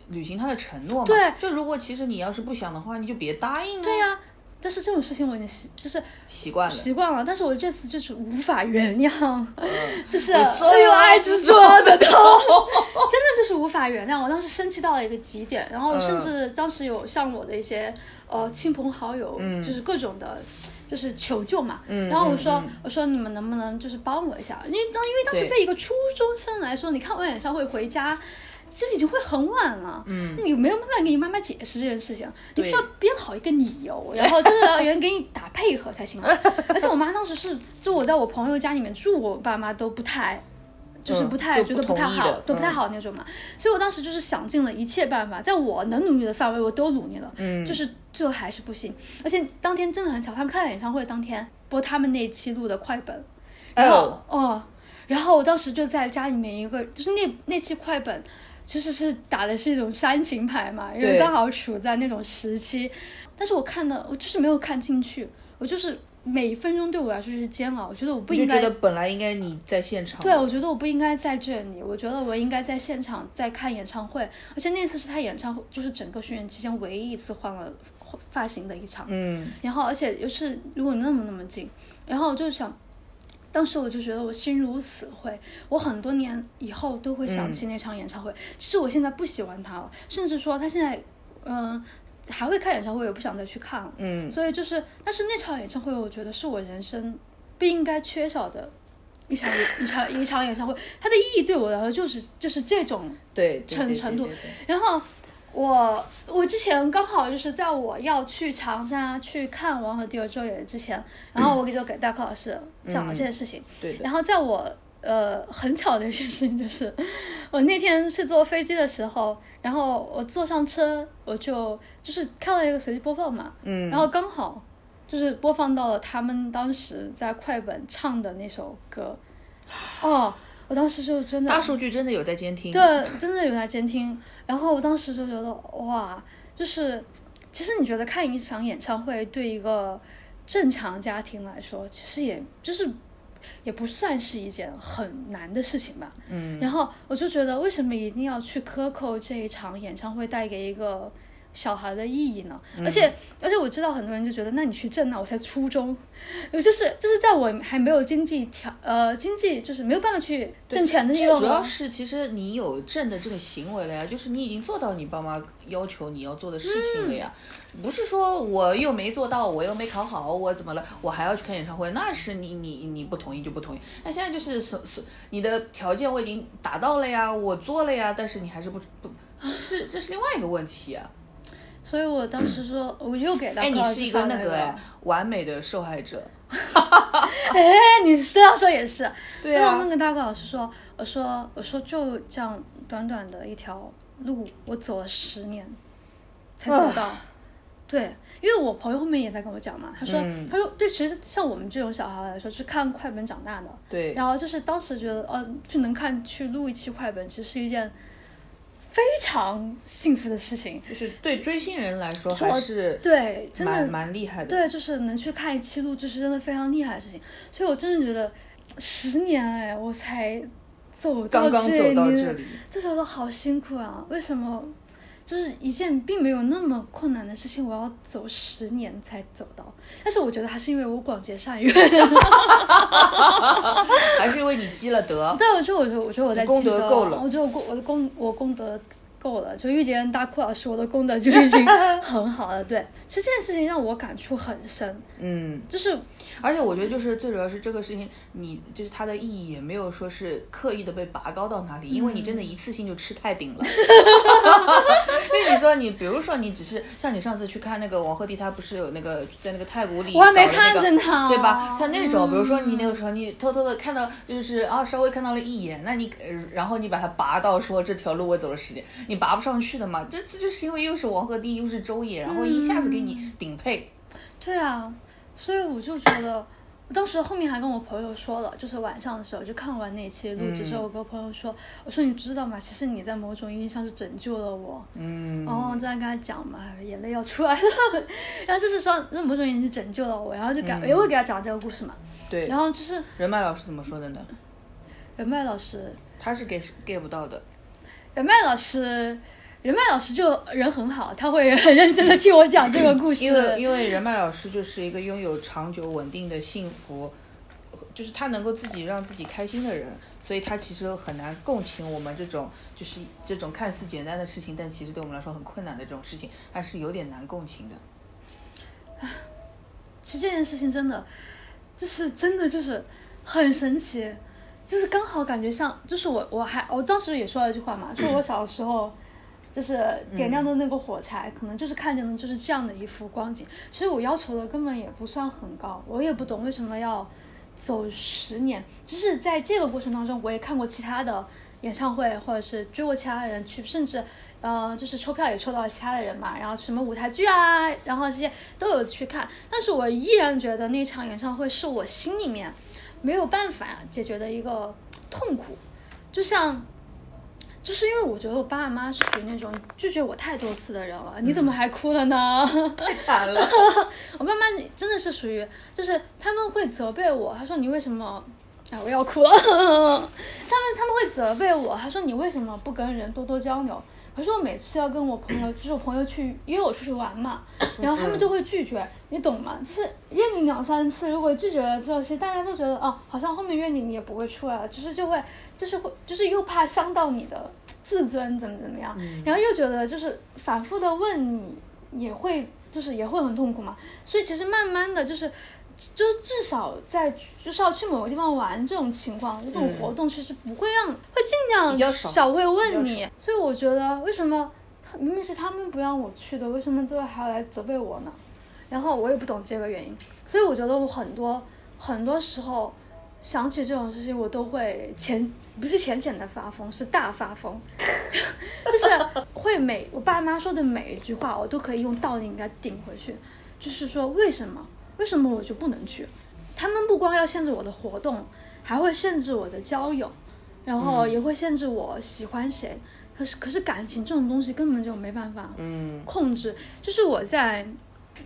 履行他的承诺嘛。对就如果其实你要是不想的话，你就别答应啊。对呀、但是这种事情我已经习就是习惯了。习惯了，但是我这次就是无法原谅，就是所有爱执着的 痛，真的就是无法原谅。我当时生气到了一个极点，然后甚至当时有向我的一些呃亲朋好友，就是各种的就是求救嘛。嗯然后我说、我说你们能不能就是帮我一下？因为当因为当时对对一个初中生来说，你看完演唱会回家。就已经会很晚了，嗯，你没有办法给你妈妈解释这件事情，你需要编好一个理由，然后就是 要有人给你打配合才行。而且我妈当时是，就我在我朋友家里面住，我爸妈都不太，就是嗯不太、觉得不太好都不太嗯好那种嘛。所以我当时就是想尽了一切办法，在我能努力的范围，我都努力了，嗯就是最后还是不行。而且当天真的很巧，他们开演唱会当天播他们那一期录的快本，然后哦然后我当时就在家里面一个，就是那那期快本。其实是打的是一种煽情牌嘛，因为刚好处在那种时期，但是我看的我就是没有看进去，我就是每一分钟对我来说就是煎熬，我觉得我不应该觉得本来应该你在现场，对，我觉得我不应该在这里，我觉得我应该在现场在看演唱会，而且那次是他演唱会，就是整个巡演期间唯一一次换了发型的一场，嗯，然后而且又是如果那么那么近，然后我就想，当时我就觉得我心如死灰，我很多年以后都会想起那场演唱会。其实我现在不喜欢他了，甚至说他现在，嗯、还会开演唱会，我也不想再去看了。嗯，所以就是，但是那场演唱会，我觉得是我人生不应该缺少的一场一场一场演唱会，它的意义对我来说就是就是这种对，程程度然后我我之前刚好就是在我要去长沙去看王和第二周也之前，然后我就给大柯老师讲了这件事情。对的，然后在我呃很巧的一件事情就是，我那天是坐飞机的时候，然后我坐上车，我就就是看了一个随机播放嘛，嗯，然后刚好就是播放到了他们当时在快本唱的那首歌，哦，我当时就真的大数据真的有在监听，对，真的有在监听。然后我当时就觉得，哇，就是其实你觉得看一场演唱会对一个正常家庭来说，其实也就是也不算是一件很难的事情吧。嗯，然后我就觉得，为什么一定要去克扣这一场演唱会带给一个小孩的意义呢？而且而且我知道很多人就觉得，那你去挣啊，我才初中，就是就是在我还没有经济条呃经济就是没有办法去挣钱的那个最主要是其实你有挣的这个行为了呀，就是你已经做到你爸妈要求你要做的事情了呀，不是说我又没做到，我又没考好，我怎么了，我还要去看演唱会，那是你你你不同意就不同意。那现在就是是是你的条件我已经达到了呀，我做了呀，但是你还是不不是这是另外一个问题啊。所以我当时说，我又给他哎，你是一个那个哎完美的受害者。哎，你这样说也是。对啊我们，跟大哥老师说，我说我说就这样短短的一条路，我走了十年才走到。对，因为我朋友后面也在跟我讲嘛，他说、嗯他说对，其实像我们这种小孩来说，是看快本长大的。对，然后就是当时觉得，呃，就能看去录一期快本，其实是一件非常幸福的事情。就是对追星人来说说还是对，真的蛮蛮厉害的。对，就是能去看一期录制是真的非常厉害的事情，所以我真的觉得十年哎，我才走到刚刚走到这里，这时候好辛苦啊！为什么？就是一件并没有那么困难的事情，我要走十年才走到。但是我觉得还是因为我广结善缘。还是因为你积了德。对，我觉得，我觉得，我觉得我在功积德德够了我觉得我功我的功我功德够了，就遇见大库老师，我的功德就已经很好了。对，其实这件事情让我感触很深，嗯，就是而且我觉得就是最主要是这个事情，你就是它的意义也没有说是刻意的被拔高到哪里，因为你真的一次性就吃太顶了。说你，比如说你只是像你上次去看那个王鹤棣，他不是有那个在那个太古里、我还没看见他对吧？像那种，比如说你嗯那个时候你偷偷的看到，就是啊稍微看到了一眼，那你呃然后你把它拔到说这条路我走了十年，你拔不上去的嘛。这次就是因为又是王鹤棣又是周也，然后一下子给你顶配。对啊，所以我就觉得，当时后面还跟我朋友说了，就是晚上的时候就看完那期录制之后，我跟我朋友说，我说你知道吗？其实你在某种意义上是拯救了我。嗯，然后再跟他讲嘛，眼泪要出来了。然后就是说，那某种意义是拯救了我，然后就给、也会给他讲这个故事嘛。对然。后就是人脉老师怎么说的呢？人脉老师，他是 get get 不到的。人脉老师。任麦老师就人很好，他会很认真的听我讲这个故事。因为因为任麦老师就是一个拥有长久稳定的幸福，就是他能够自己让自己开心的人，所以他其实很难共情我们这种就是这种看似简单的事情，但其实对我们来说很困难的这种事情，还是有点难共情的。其实这件事情真的，就是真的就是很神奇，就是刚好感觉像，就是我我还我当时也说了一句话嘛，说我小时候。就是点亮的那个火柴，可能就是看见的就是这样的一幅光景。其实我要求的根本也不算很高，我也不懂为什么要走十年。就是在这个过程当中，我也看过其他的演唱会，或者是追过其他的人去，甚至呃，就是抽票也抽到了其他的人嘛。然后什么舞台剧啊，然后这些都有去看。但是我依然觉得那场演唱会是我心里面没有办法解决的一个痛苦，就像。就是因为我觉得我爸妈是属于那种拒绝我太多次的人了，你怎么还哭了呢？太惨了。我爸妈真的是属于，就是他们会责备我，他说你为什么？哎，我要哭了。他们他们会责备我，他说你为什么不跟人多多交流？可是我每次要跟我朋友，就是我朋友去约我出去玩嘛，然后他们就会拒绝，你懂吗？就是约你两三次，如果拒绝了之后，其实大家都觉得哦，好像后面约你你也不会出来了，就是就会就是会就是又怕伤到你的自尊，怎么怎么样，然后又觉得就是反复的问你也会就是也会很痛苦嘛，所以其实慢慢的就是。就是至少在就是要去某个地方玩这种情况，这种活动其实不会让，会尽量少会问你。所以我觉得为什么他明明是他们不让我去的，为什么最后还要来责备我呢？然后我也不懂这个原因。所以我觉得我很多很多时候想起这种事情，我都会浅不是浅浅的发疯，是大发疯，就是会每我爸妈说的每一句话，我都可以用道理给他顶回去，就是说为什么。为什么我就不能去？他们不光要限制我的活动，还会限制我的交友，然后也会限制我喜欢谁。可是，可是感情这种东西根本就没办法控制。就是我在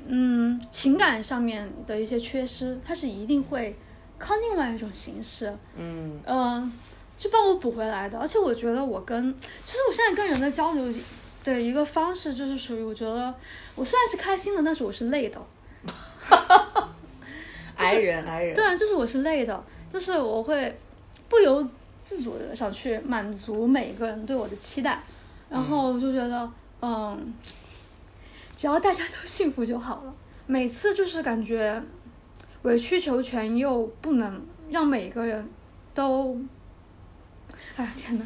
嗯情感上面的一些缺失，它是一定会靠另外一种形式，嗯嗯，去帮我补回来的。而且我觉得我跟，其实我现在跟人的交流的一个方式，就是属于我觉得我虽然是开心的，但是我是累的。挨人挨人，对啊，就是我是累的，就是我会不由自主的想去满足每个人对我的期待，然后就觉得，嗯，只要大家都幸福就好了。每次就是感觉委曲求全，又不能让每个人都，哎呀天呐，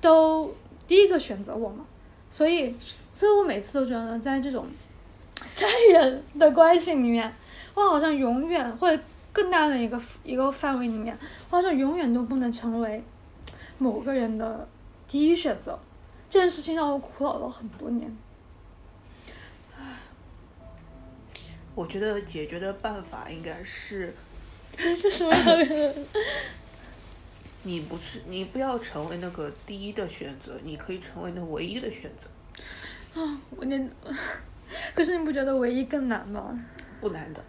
都第一个选择我嘛，所以，所以我每次都觉得在这种。三人的关系里面，我好像永远或者更大的一个一个范围里面，我好像永远都不能成为某个人的第一选择。这件事情让我苦恼了很多年。唉，我觉得解决的办法应该是，这什么样你不是你不要成为那个第一的选择，你可以成为那唯一的选择。啊，我那。可是你不觉得唯一更难吗？不难的，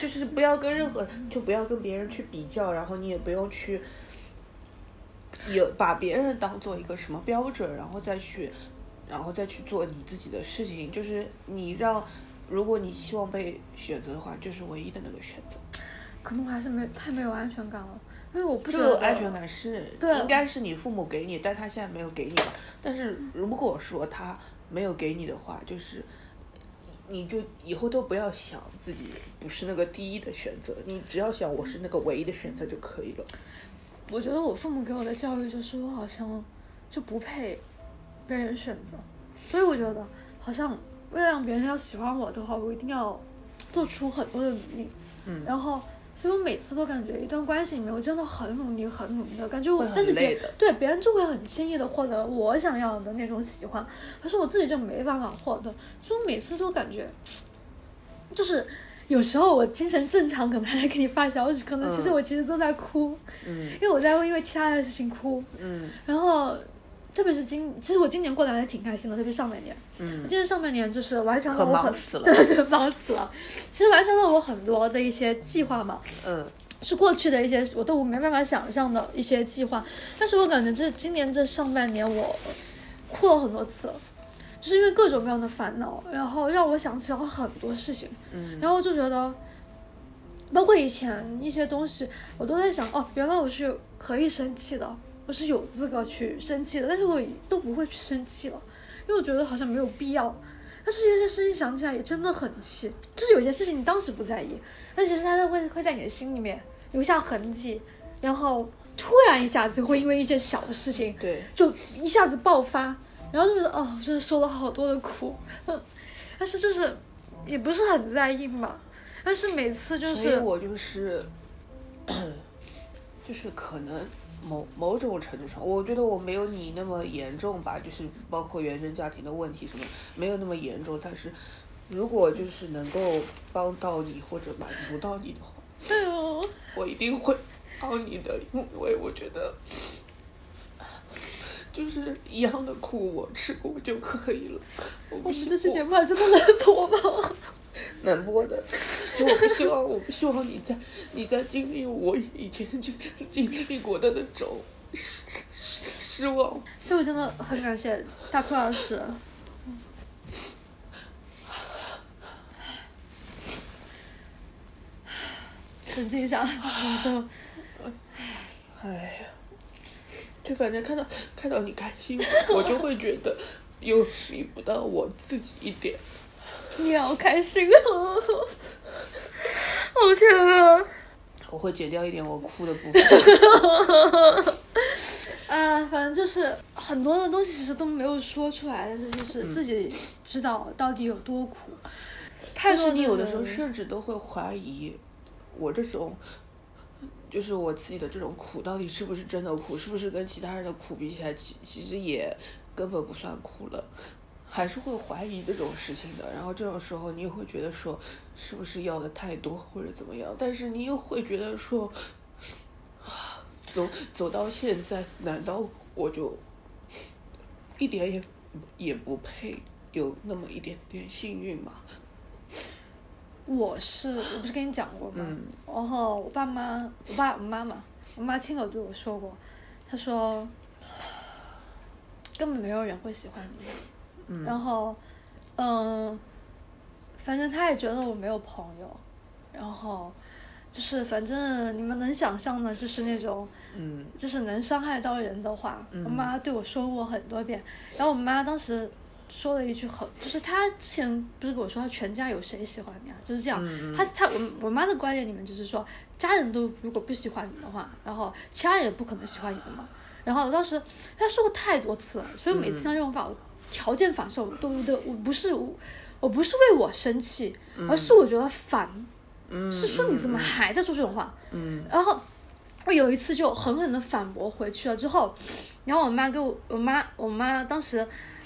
就是不要跟任何，就不要跟别人去比较，然后你也不用去有把别人当做一个什么标准，然后再去，然后再去做你自己的事情。就是你让，如果你希望被选择的话，就是唯一的那个选择。可能我还是没太没有安全感了，因为我不这个安全感是应该是你父母给你，但他现在没有给你。但是如果说他没有给你的话，就是。你就以后都不要想自己不是那个第一的选择，你只要想我是那个唯一的选择就可以了。我觉得我父母给我的教育就是我好像就不配被人选择，所以我觉得好像为了让别人要喜欢我的话，我一定要做出很多的努力。嗯，然后。所以我每次都感觉一段关系里面，我真的很努力、很努力的感觉。我，但是别对别人就会很轻易的获得我想要的那种喜欢，可是我自己就没办法获得。所以我每次都感觉，就是有时候我精神正常，可能还在给你发消息，可能其实我其实都在哭，嗯，因为我在因为其他的事情哭，嗯，然后。特别是今，其实我今年过得还挺开心的，特别上半年。嗯。今年上半年就是完成了我很 对对忙死了，其实完成了我很多的一些计划嘛。嗯。是过去的一些我都没办法想象的一些计划，但是我感觉这今年这上半年我哭了很多次，就是因为各种各样的烦恼，然后让我想起了很多事情。嗯。然后就觉得，包括以前一些东西，我都在想，哦，原来我是可以生气的。我是有资格去生气的，但是我都不会去生气了，因为我觉得好像没有必要。但是有些事情想起来也真的很气，就是有些事情你当时不在意，但其实它都会会在你的心里面留下痕迹，然后突然一下子会因为一件小的事情对，就一下子爆发，然后就觉得哦，真的受了好多的苦，但是就是也不是很在意嘛，但是每次就是所以我就是，就是可能某某种程度上，我觉得我没有你那么严重吧，就是包括原生家庭的问题什么，没有那么严重。但是如果就是能够帮到你或者满足到你的话，对哦，我一定会帮你的，因为我觉得。就是一样的苦我吃过就可以了，我我们这期节望目还真的能播吗？难过的，我不希望，我不希望你在你在经历我以前经经历过的那种失失失望。所以我真的很感谢大坤老师。冷静一下，哎呀，就反正看到看到你开心，我就会觉得有比不到我自己一点。你好开心 哦！我天啊！我会剪掉一点我哭的部分。啊，反正就是很多的东西其实都没有说出来，但是就是自己知道到底有多苦。太但多是你有的时候甚至都会怀疑，我这种，就是我自己的这种苦，到底是不是真的苦？是不是跟其他人的苦比起来，其其实也根本不算苦了？还是会怀疑这种事情的。然后这种时候，你也会觉得说，是不是要的太多或者怎么样？但是你又会觉得说，啊走走到现在，难道我就一点也也不配有那么一点点幸运吗？我是我不是跟你讲过吗？嗯然后我爸妈，我爸我妈妈，我妈亲口对我说过，她说根本没有人会喜欢你。嗯然后，嗯，反正他也觉得我没有朋友，然后就是反正你们能想象的，就是那种。嗯就是能伤害到人的话，嗯我妈对我说过很多遍。然后我妈当时说了一句很，就是她之前不是跟我说，她全家有谁喜欢你啊？就是这样。她她我我妈的观念里面就是说，家人都如果不喜欢你的话，然后其他人也不可能喜欢你的嘛。然后当时她说过太多次了，所以每次像这种话，我条件反射我都都我不是我我不是为我生气，而是我觉得烦。嗯，是说你怎么还在说这种话？嗯然后我有一次就狠狠的反驳回去了之后，然后我妈跟我我妈我妈当时，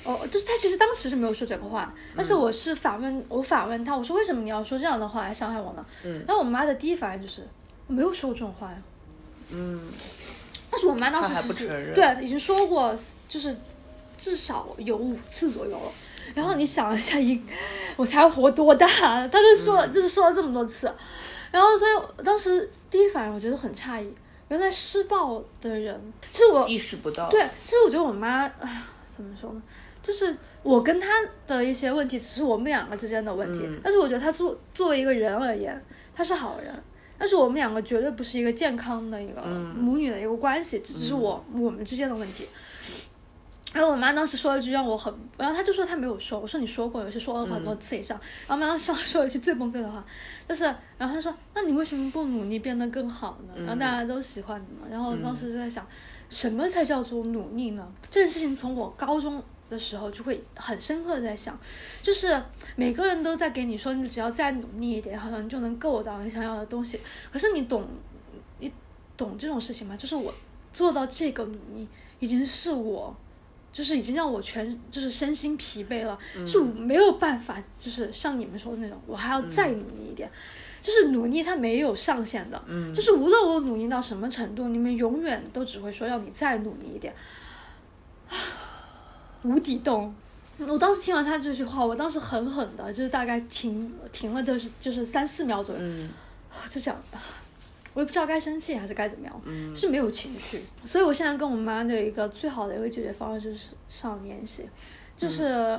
哦，就是她其实当时是没有说这个话，但是我是反问我反问她，我说为什么你要说这样的话来伤害我呢？嗯然后我妈的第一反应就是我没有说过这种话呀，嗯但是我妈当时她还不其实对已经说过，就是至少有五次左右了。然后你想一下一，我才活多大？他就说了，就是说了这么多次，然后所以当时第一反应我觉得很诧异，原来施暴的人，其实我意识不到。对，其实我觉得我妈，啊，怎么说呢？就是我跟她的一些问题，只是我们两个之间的问题。嗯但是我觉得她作作为一个人而言，她是好人。但是我们两个绝对不是一个健康的一个嗯母女的一个关系，这只是我、我们之间的问题。然后我妈当时说了一句让我很，然后她就说她没有说，我说你说过，有些说了很多次以上。然后我妈当时说了一句最崩溃的话，就是然后她说，那你为什么不努力变得更好呢？然后大家都喜欢你嘛。然后当时就在想，什么才叫做努力呢？这件事情从我高中的时候就会很深刻的在想，就是每个人都在给你说，你只要再努力一点，好像你就能够到你想要的东西。可是你懂，你懂这种事情吗？就是我做到这个努力，已经是我。就是已经让我全就是身心疲惫了，是我没有办法，就是像你们说的那种，我还要再努力一点。就是努力它没有上限的，嗯就是无论我努力到什么程度，你们永远都只会说要你再努力一点。无底洞。我当时听完他这句话，我当时狠狠的，就是大概停停了，就是就是三四秒左右，嗯就这样，我也不知道该生气还是该怎么样，嗯就是没有情绪。所以我现在跟我妈的一个最好的一个解决方案就是上联系，就是、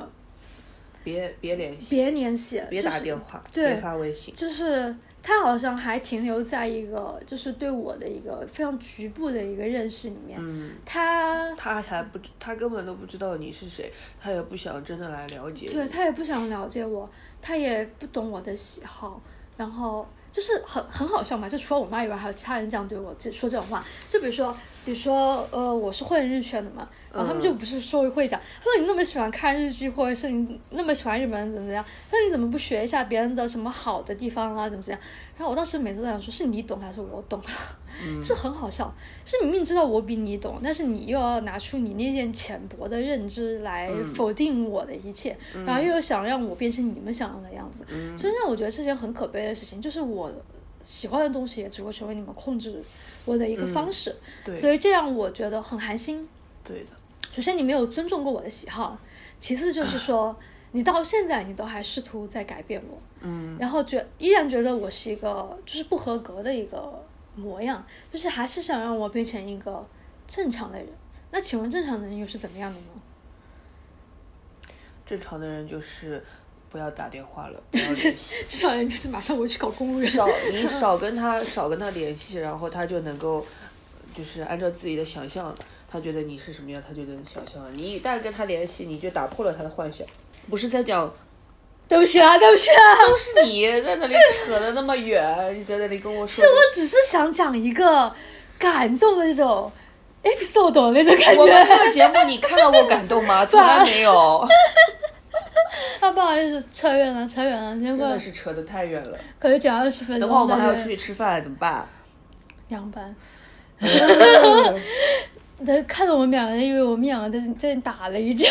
别别联系，别联系，别打电话，对别发微信。就是他好像还停留在一个就是对我的一个非常局部的一个认识里面。嗯，他他还不知，他根本都不知道你是谁，他也不想真的来了解你。对他也不想了解我，他也不懂我的喜好，然后就是很很好笑嘛。就除了我妈以外，还有其他人这样对我就说这种话。就比如说，比如说，呃，我是混日圈的嘛，然后他们就不是说会讲，他说你那么喜欢看日剧，或者是你那么喜欢日本人怎么怎么样，那你怎么不学一下别人的什么好的地方啊，怎么怎么样？然后我当时每次都想说，是你懂？还是我懂？是很好笑，是明明知道我比你懂，但是你又要拿出你那件浅薄的认知来否定我的一切，然后又想让我变成你们想要的样子，所以让我觉得是件很可悲的事情，就是我喜欢的东西也只会成为你们控制我的一个方式，对所以这样我觉得很寒心。对的，首先你没有尊重过我的喜好，其次就是 说你到现在你都还试图在改变我，嗯，然后觉依然觉得我是一个就是不合格的一个模样，就是还是想让我变成一个正常的人。那请问正常的人又是怎么样的呢？正常的人就是不要打电话了，不要联系。正常人就是马上我去搞公务员。少你 少跟他少跟他联系，然后他就能够，就是按照自己的想象，他觉得你是什么样，他就能想象。你一旦跟他联系，你就打破了他的幻想。不是在讲，对不起啊，对不起啊，都是你在那里扯的那么远，你在那里跟我说是。我只是想讲一个感动的那种 episode 那种感觉我们这。个节目你看到过感动吗？从来没有，啊，不好意思，扯远了，扯远了，结真果的是扯得太远了。可是讲二十分钟。等会我们还要出去吃饭，怎么办？凉拌。他，看着我们两个人，以为我们两个在在打了一架，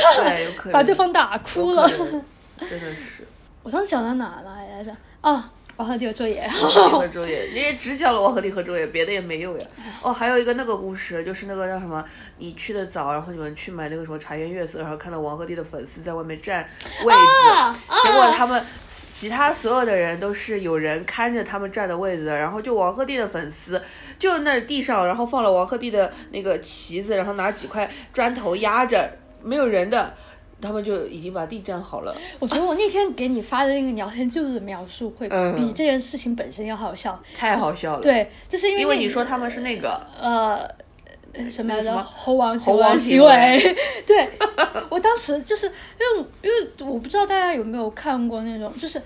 把对方打哭了。真的是。我当时想到哪了来着？啊，王鹤棣有作业。和周也，你也只讲了王鹤棣和周也，别的也没有呀。哦，还有一个那个故事，就是那个叫什么，你去的早，然后你们去买那个什么茶颜悦色，然后看到王鹤棣的粉丝在外面占位置，啊结果他们其他所有的人都是有人看着他们占的位置，然后就王鹤棣的粉丝就那地上，然后放了王鹤棣的那个旗子，然后拿几块砖头压着，没有人的。他们就已经把地占好了，我觉得我那天给你发的那个聊天记录的描述，会嗯比这件事情本身要好笑。太好笑了。，对，就是因为因为你说他们是那个，呃。什么来着？猴王猴王行行为 对，我当时就是因为因为我不知道大家有没有看过那种，就是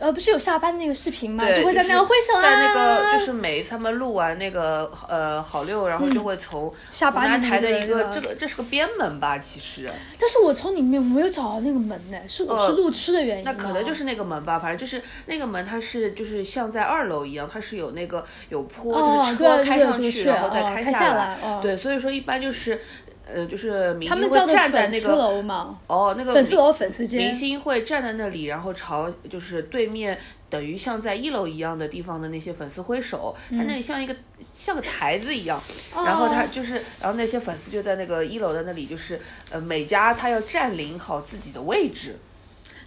呃，不是有下班那个视频吗，就会在那个会上啊，在那个就是每一次他们录完那个呃好六，然后就会从湖下班的台的一个这个这是个边门吧，其实但是我从里面我没有找到那个门呢，是我是路痴的原因、呃那可能就是那个门吧，反正就是那个门，它是就是像在二楼一样，它是有那个有坡，哦就是车对开上去，然后再哦开下下来哦对，所以说一般就是。呃，就是明星会站在那个楼嘛，哦，那个粉丝楼粉丝间明星会站在那里，然后朝就是对面，等于像在一楼一样的地方的那些粉丝挥手，嗯他那里像一个像个台子一样，哦然后他就是，然后那些粉丝就在那个一楼的那里，就是呃每家他要占领好自己的位置，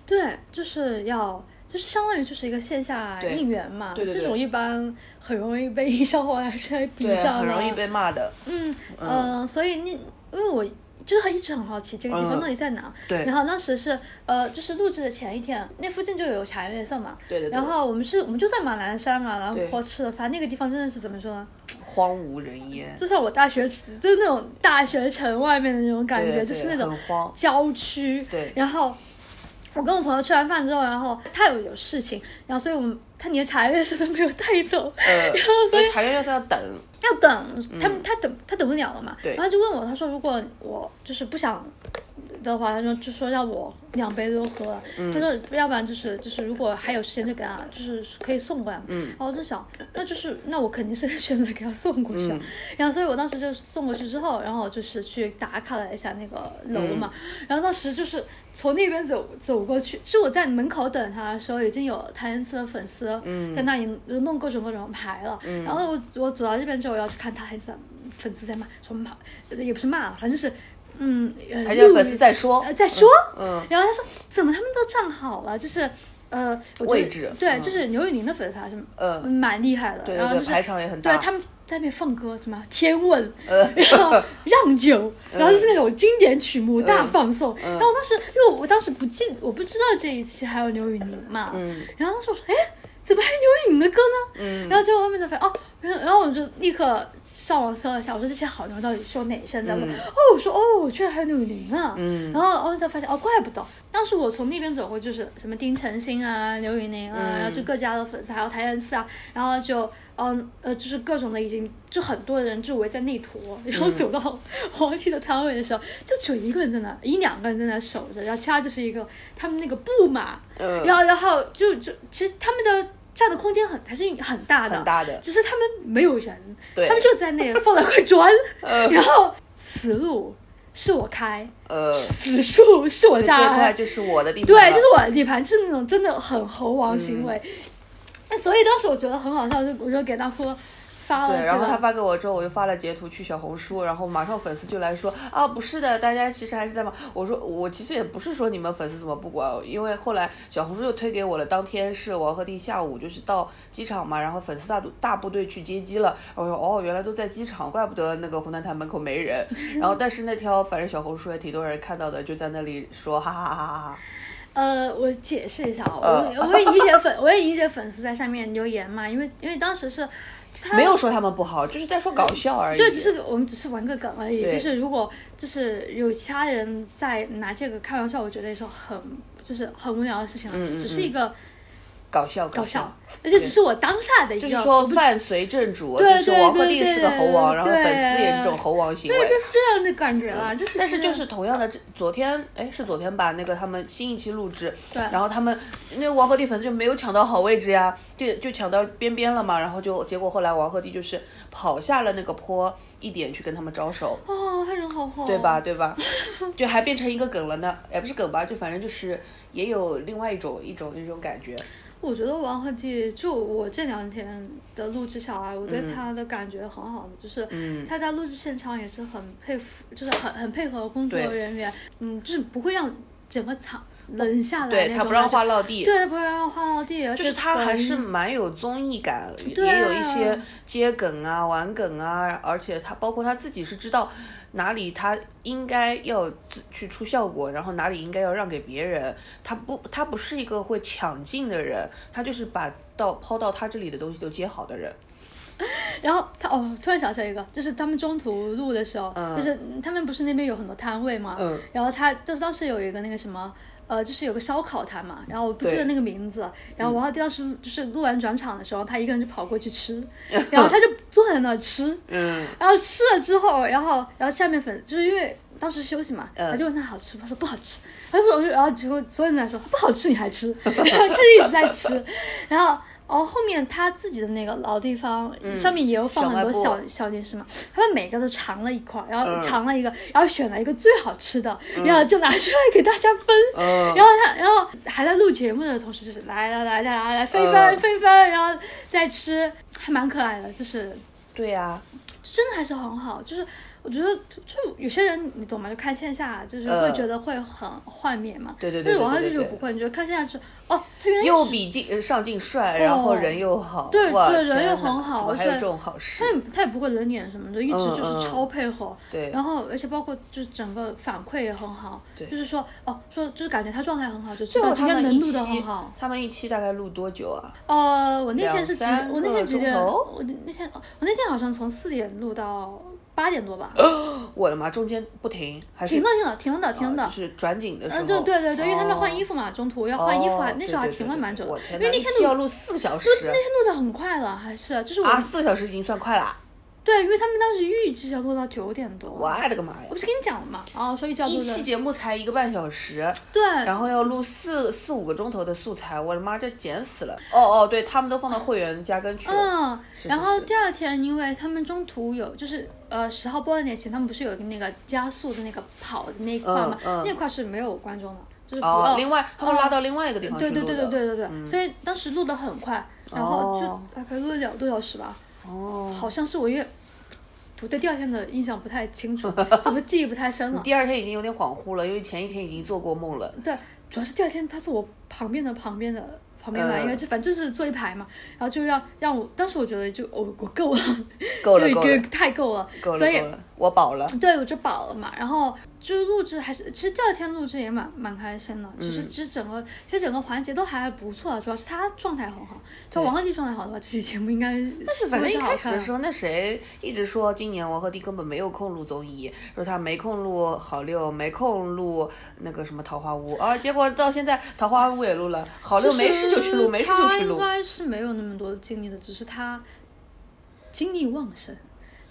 对，就是要。就是相当于就是一个线下对应援嘛，对对对这种一般很容易被营销号来出来比，较很容易被骂的，嗯呃，所以那因为我就是很一直很好奇这个地方嗯到底在哪。对然后当时是呃，就是录制的前一天，那附近就有茶颜悦色嘛。对对对然后我们是我们就在马栏山嘛，然后吃了饭，那个地方真的是怎么说呢？荒无人烟，就像我大学就是那种大学城外面的那种感觉，对就是那种郊区。对然后我跟我朋友吃完饭之后，然后他有有事情，然后所以我们他连茶颜悦色都没有带走。呃，然后所以茶颜悦色要等，要等，他们他等他等不了了嘛，然后就问我，他说如果我就是不想的话，他说就说让我两杯都喝，嗯。他说要不然就是就是如果还有时间就给他就是可以送过来，嗯。然后我就想那就是那我肯定是选择给他送过去。嗯。啊，然后所以我当时就送过去之后，然后就是去打卡了一下那个楼嘛，嗯。然后当时就是从那边走走过去，是我在门口等他的时候，已经有谭健次的粉丝嗯。在那里弄各种各种牌了，然后我我走到这边之后，我要去看他还是粉丝在骂，说骂也不是骂，反正是嗯，呃还有粉丝在说。呃，在说，嗯，然后他说怎么他们都站好了，就是呃，位置对，嗯。就是刘宇宁的粉丝还是呃。蛮厉害的，然后就是排场也很大，对他们在那边放歌，什么《天问》，呃。然后《让酒》，然后就是那种经典曲目大放送。然后当时，因为我当时不记，我不知道这一期还有刘宇宁嘛，嗯。然后当时我说，哎，怎么还有刘宇宁的歌呢？嗯。然后结果后面才发现，哦，然后我就立刻上网搜了一下，我说这些好牛到底是有哪些人在播？哦，我说哦，居然还有刘宇宁啊！嗯。然后后面才发现，哦，怪不得当时我从那边走过，就是什么丁程鑫啊、刘宇宁啊，嗯。然后就各家的粉丝，还有台燕次啊，然后就嗯呃，就是各种的已经就很多人就围在那坨，然后走到 皇帝的摊位的时候，就只有一个人在那，一两个人在那守着，然后其他就是一个他们那个布马，嗯。然后然后就就其实他们的占的空间很还是很大的，很大的。只是他们没有人，对。他们就在那放了块砖，呃。然后死路是我开，呃，死树是我这家块就是我的地盘对，了，这是我的地盘，就是那种真的很猴王行为。那、所以当时我觉得很好笑，就我就给大哭发了对，然后他。发给我之后，我就发了截图去小红书，然后马上粉丝就来说啊，不是的，大家其实还是在忙。我说我其实也不是说你们粉丝怎么不管，因为后来小红书又推给我了，当天是王鹤棣下午就是到机场嘛，然后粉丝大大部队去接机了。我说哦，原来都在机场，怪不得那个湖南台门口没人。然后但是那条反正小红书也挺多人看到的，就在那里说哈哈哈哈哈哈。呃，我解释一下啊，呃我我也理解粉，我也理解粉丝在上面留言嘛，因为因为当时是他没有说他们不好，就是在说搞笑而已。对，只是我们只是玩个梗而已。就是如果就是有其他人在拿这个开玩笑，我觉得也是很就是很无聊的事情了，嗯嗯只是一个搞笑搞笑，而且只是我当下的一个，就是说伴随正主，对就是王鹤棣是个猴王，然后粉丝也是这种猴王行为。对，就是这样的感觉啦，就是但是就是同样的，这昨天哎是昨天吧，那个他们新一期录制，对然后他们那王鹤棣粉丝就没有抢到好位置呀，就就抢到边边了嘛，然后就结果后来王鹤棣就是跑下了那个坡一点去跟他们招手，哦，他人好好，对吧？？对吧？就还变成一个梗了呢，也不是梗吧，就反正就是也有另外一种一种一种感觉。我觉得王鹤棣，就我这两天的录制下来，我对他的感觉很好，就是嗯。他在录制现场也是很佩服，就是很很配合工作人员，嗯，就是不会让整个场冷下来对他不让话落地，对，不让话落地，而且就是他还是蛮有综艺感，也有一些接梗啊、玩梗啊，而且他包括他自己是知道哪里他应该要自去出效果，然后哪里应该要让给别人。他不，他不是一个会抢镜的人，他就是把到抛到他这里的东西都接好的人。然后他哦，突然想起来一个，就是他们中途录的时候，嗯就是他们不是那边有很多摊位嘛，嗯然后他就是当时有一个那个什么。呃，就是有个烧烤摊嘛，然后我不记得那个名字，然后王浩棣当时就是录完转场的时候，他一个人就跑过去吃，然后他就坐在那吃，嗯，然后吃了之后，然后然后下面粉就是因为当时休息嘛，嗯。他就问他好吃吗，他说不好吃，他就说，然后结果所有人来说不好吃你还吃，然后他就一直在吃，然后。哦，后面他自己的那个老地方、上面也有放很多嗯小小小零食嘛，他们每个都尝了一块，然后嗯。尝了一个，然后选了一个最好吃的，然后就拿出来给大家分。嗯。然后他，然后还在录节目的同时，就是来来来来来来分一分嗯。分一分，然后再吃，还蛮可爱的，就是对呀、真的还是很好，就是我觉得就就有些人你懂吗？就看线下就是会呃觉得会很幻灭嘛。对对对但是我看对对对就不会，你觉得看线下是哦，他原来又比镜呃上镜帅，然后人又好，对对人又很好而且这种好事他？也他也不会冷脸什么的，一直嗯就是嗯超配合。对然后而且包括就是整个反馈也很好，对就是说哦说就是感觉他状态很好，就知最后道今天能录的期很好。，他们一期大概录多久啊？呃，我那天是几我那天几点？我那天我那天好像从四点录到八点多吧。我的妈，中间不停还是停了停了停了停了哦，就是转景的时候，嗯，对对对对，因为他们要换衣服，服嘛，中途要换衣服，还哦那时候还停了蛮久的我，天因为，那天录一期要录四个小时那天录的很快了，还是就是我啊，四个小时已经算快啦！对，因为他们当时预计要录到九点多，我的个妈呀我！不是跟你讲了嘛，然后说预计要录一期，节目才一个半小时，对，然后要录四四五个钟头的素材，我的妈，这剪死了！哦哦，对他们都放到会员加更去了。嗯，是是然后第二天因为他们中途有就是呃十号播的那期，他们不是有一个那个加速的那个跑的那一块嘛，嗯嗯那块是没有观众的，就是不哦要，另外他们拉到另外一个地方去对对录的。对对对对对，所以当时录的很快，然后就哦大概录了两个多小时吧。哦，好像是我因为我对第二天的印象不太清楚，怎么记忆不太深了。第二天已经有点恍惚了，因为前一天已经做过梦了。对，主要是第二天他是我旁边的旁边的旁边来，嗯因为这反正就是坐一排嘛，然后就让让我，当时我觉得就我我够了，够了 太够了，够了所以，我饱了。对我就饱了嘛，然后就是录制还是，其实第二天录制也蛮蛮开心的，只嗯是其实整个其实整个环节都还不错，主要是他状态很好，就王鹤棣状态好的话，这期节目应该但是反正一开始的时候，那谁一直说今年王鹤棣根本没有空录综艺，说他没空录好六，没空录那个什么桃花坞啊，结果到现在桃花坞也录了，好六没事就去录，没事就他去录。应。该是没有那么多精力的，只是他精力旺盛，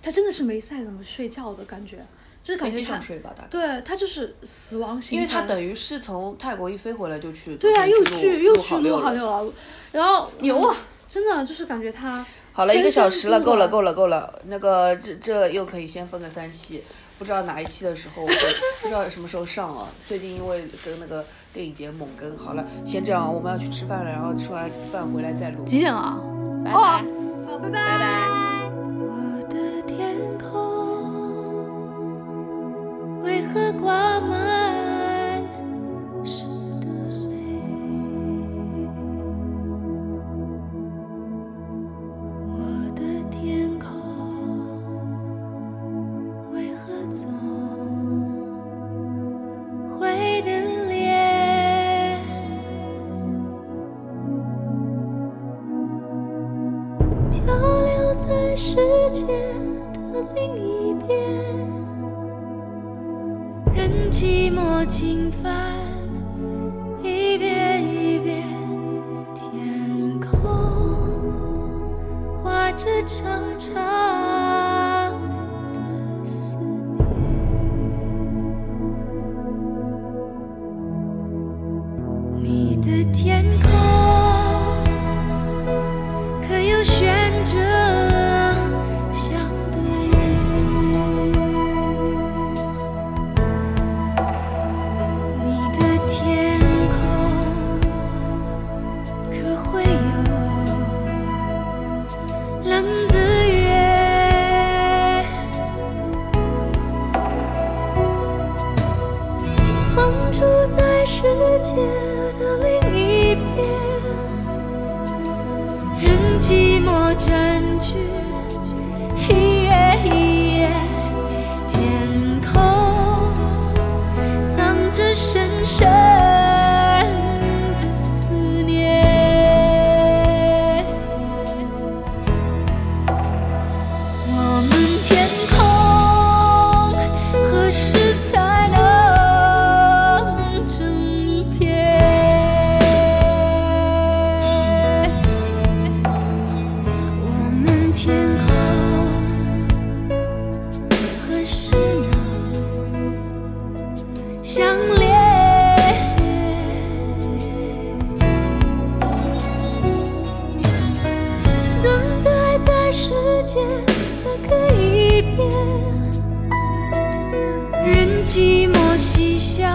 他真的是没在怎么睡觉的感觉，就是感飞机觉他上睡吧，大概。对他就是死亡行程，因为他等于是从泰国一飞回来就去，对啊，又去去又去录录好六了。六号，然后牛啊！真的就是感觉他好了，一个小时了，够了，够了，够了。那个，这这又可以先分个三期，不知道哪一期的时候会，不知道什么时候上啊。最近因为跟那个电影节猛跟，好了，先这样，我们要去吃饭了，然后吃完饭回来再录。几点了？拜拜。哦，好，拜拜。拜拜为何挂满？一边，任寂寞嬉笑，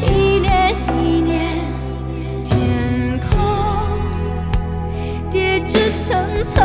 一年一年，天空。叠着层层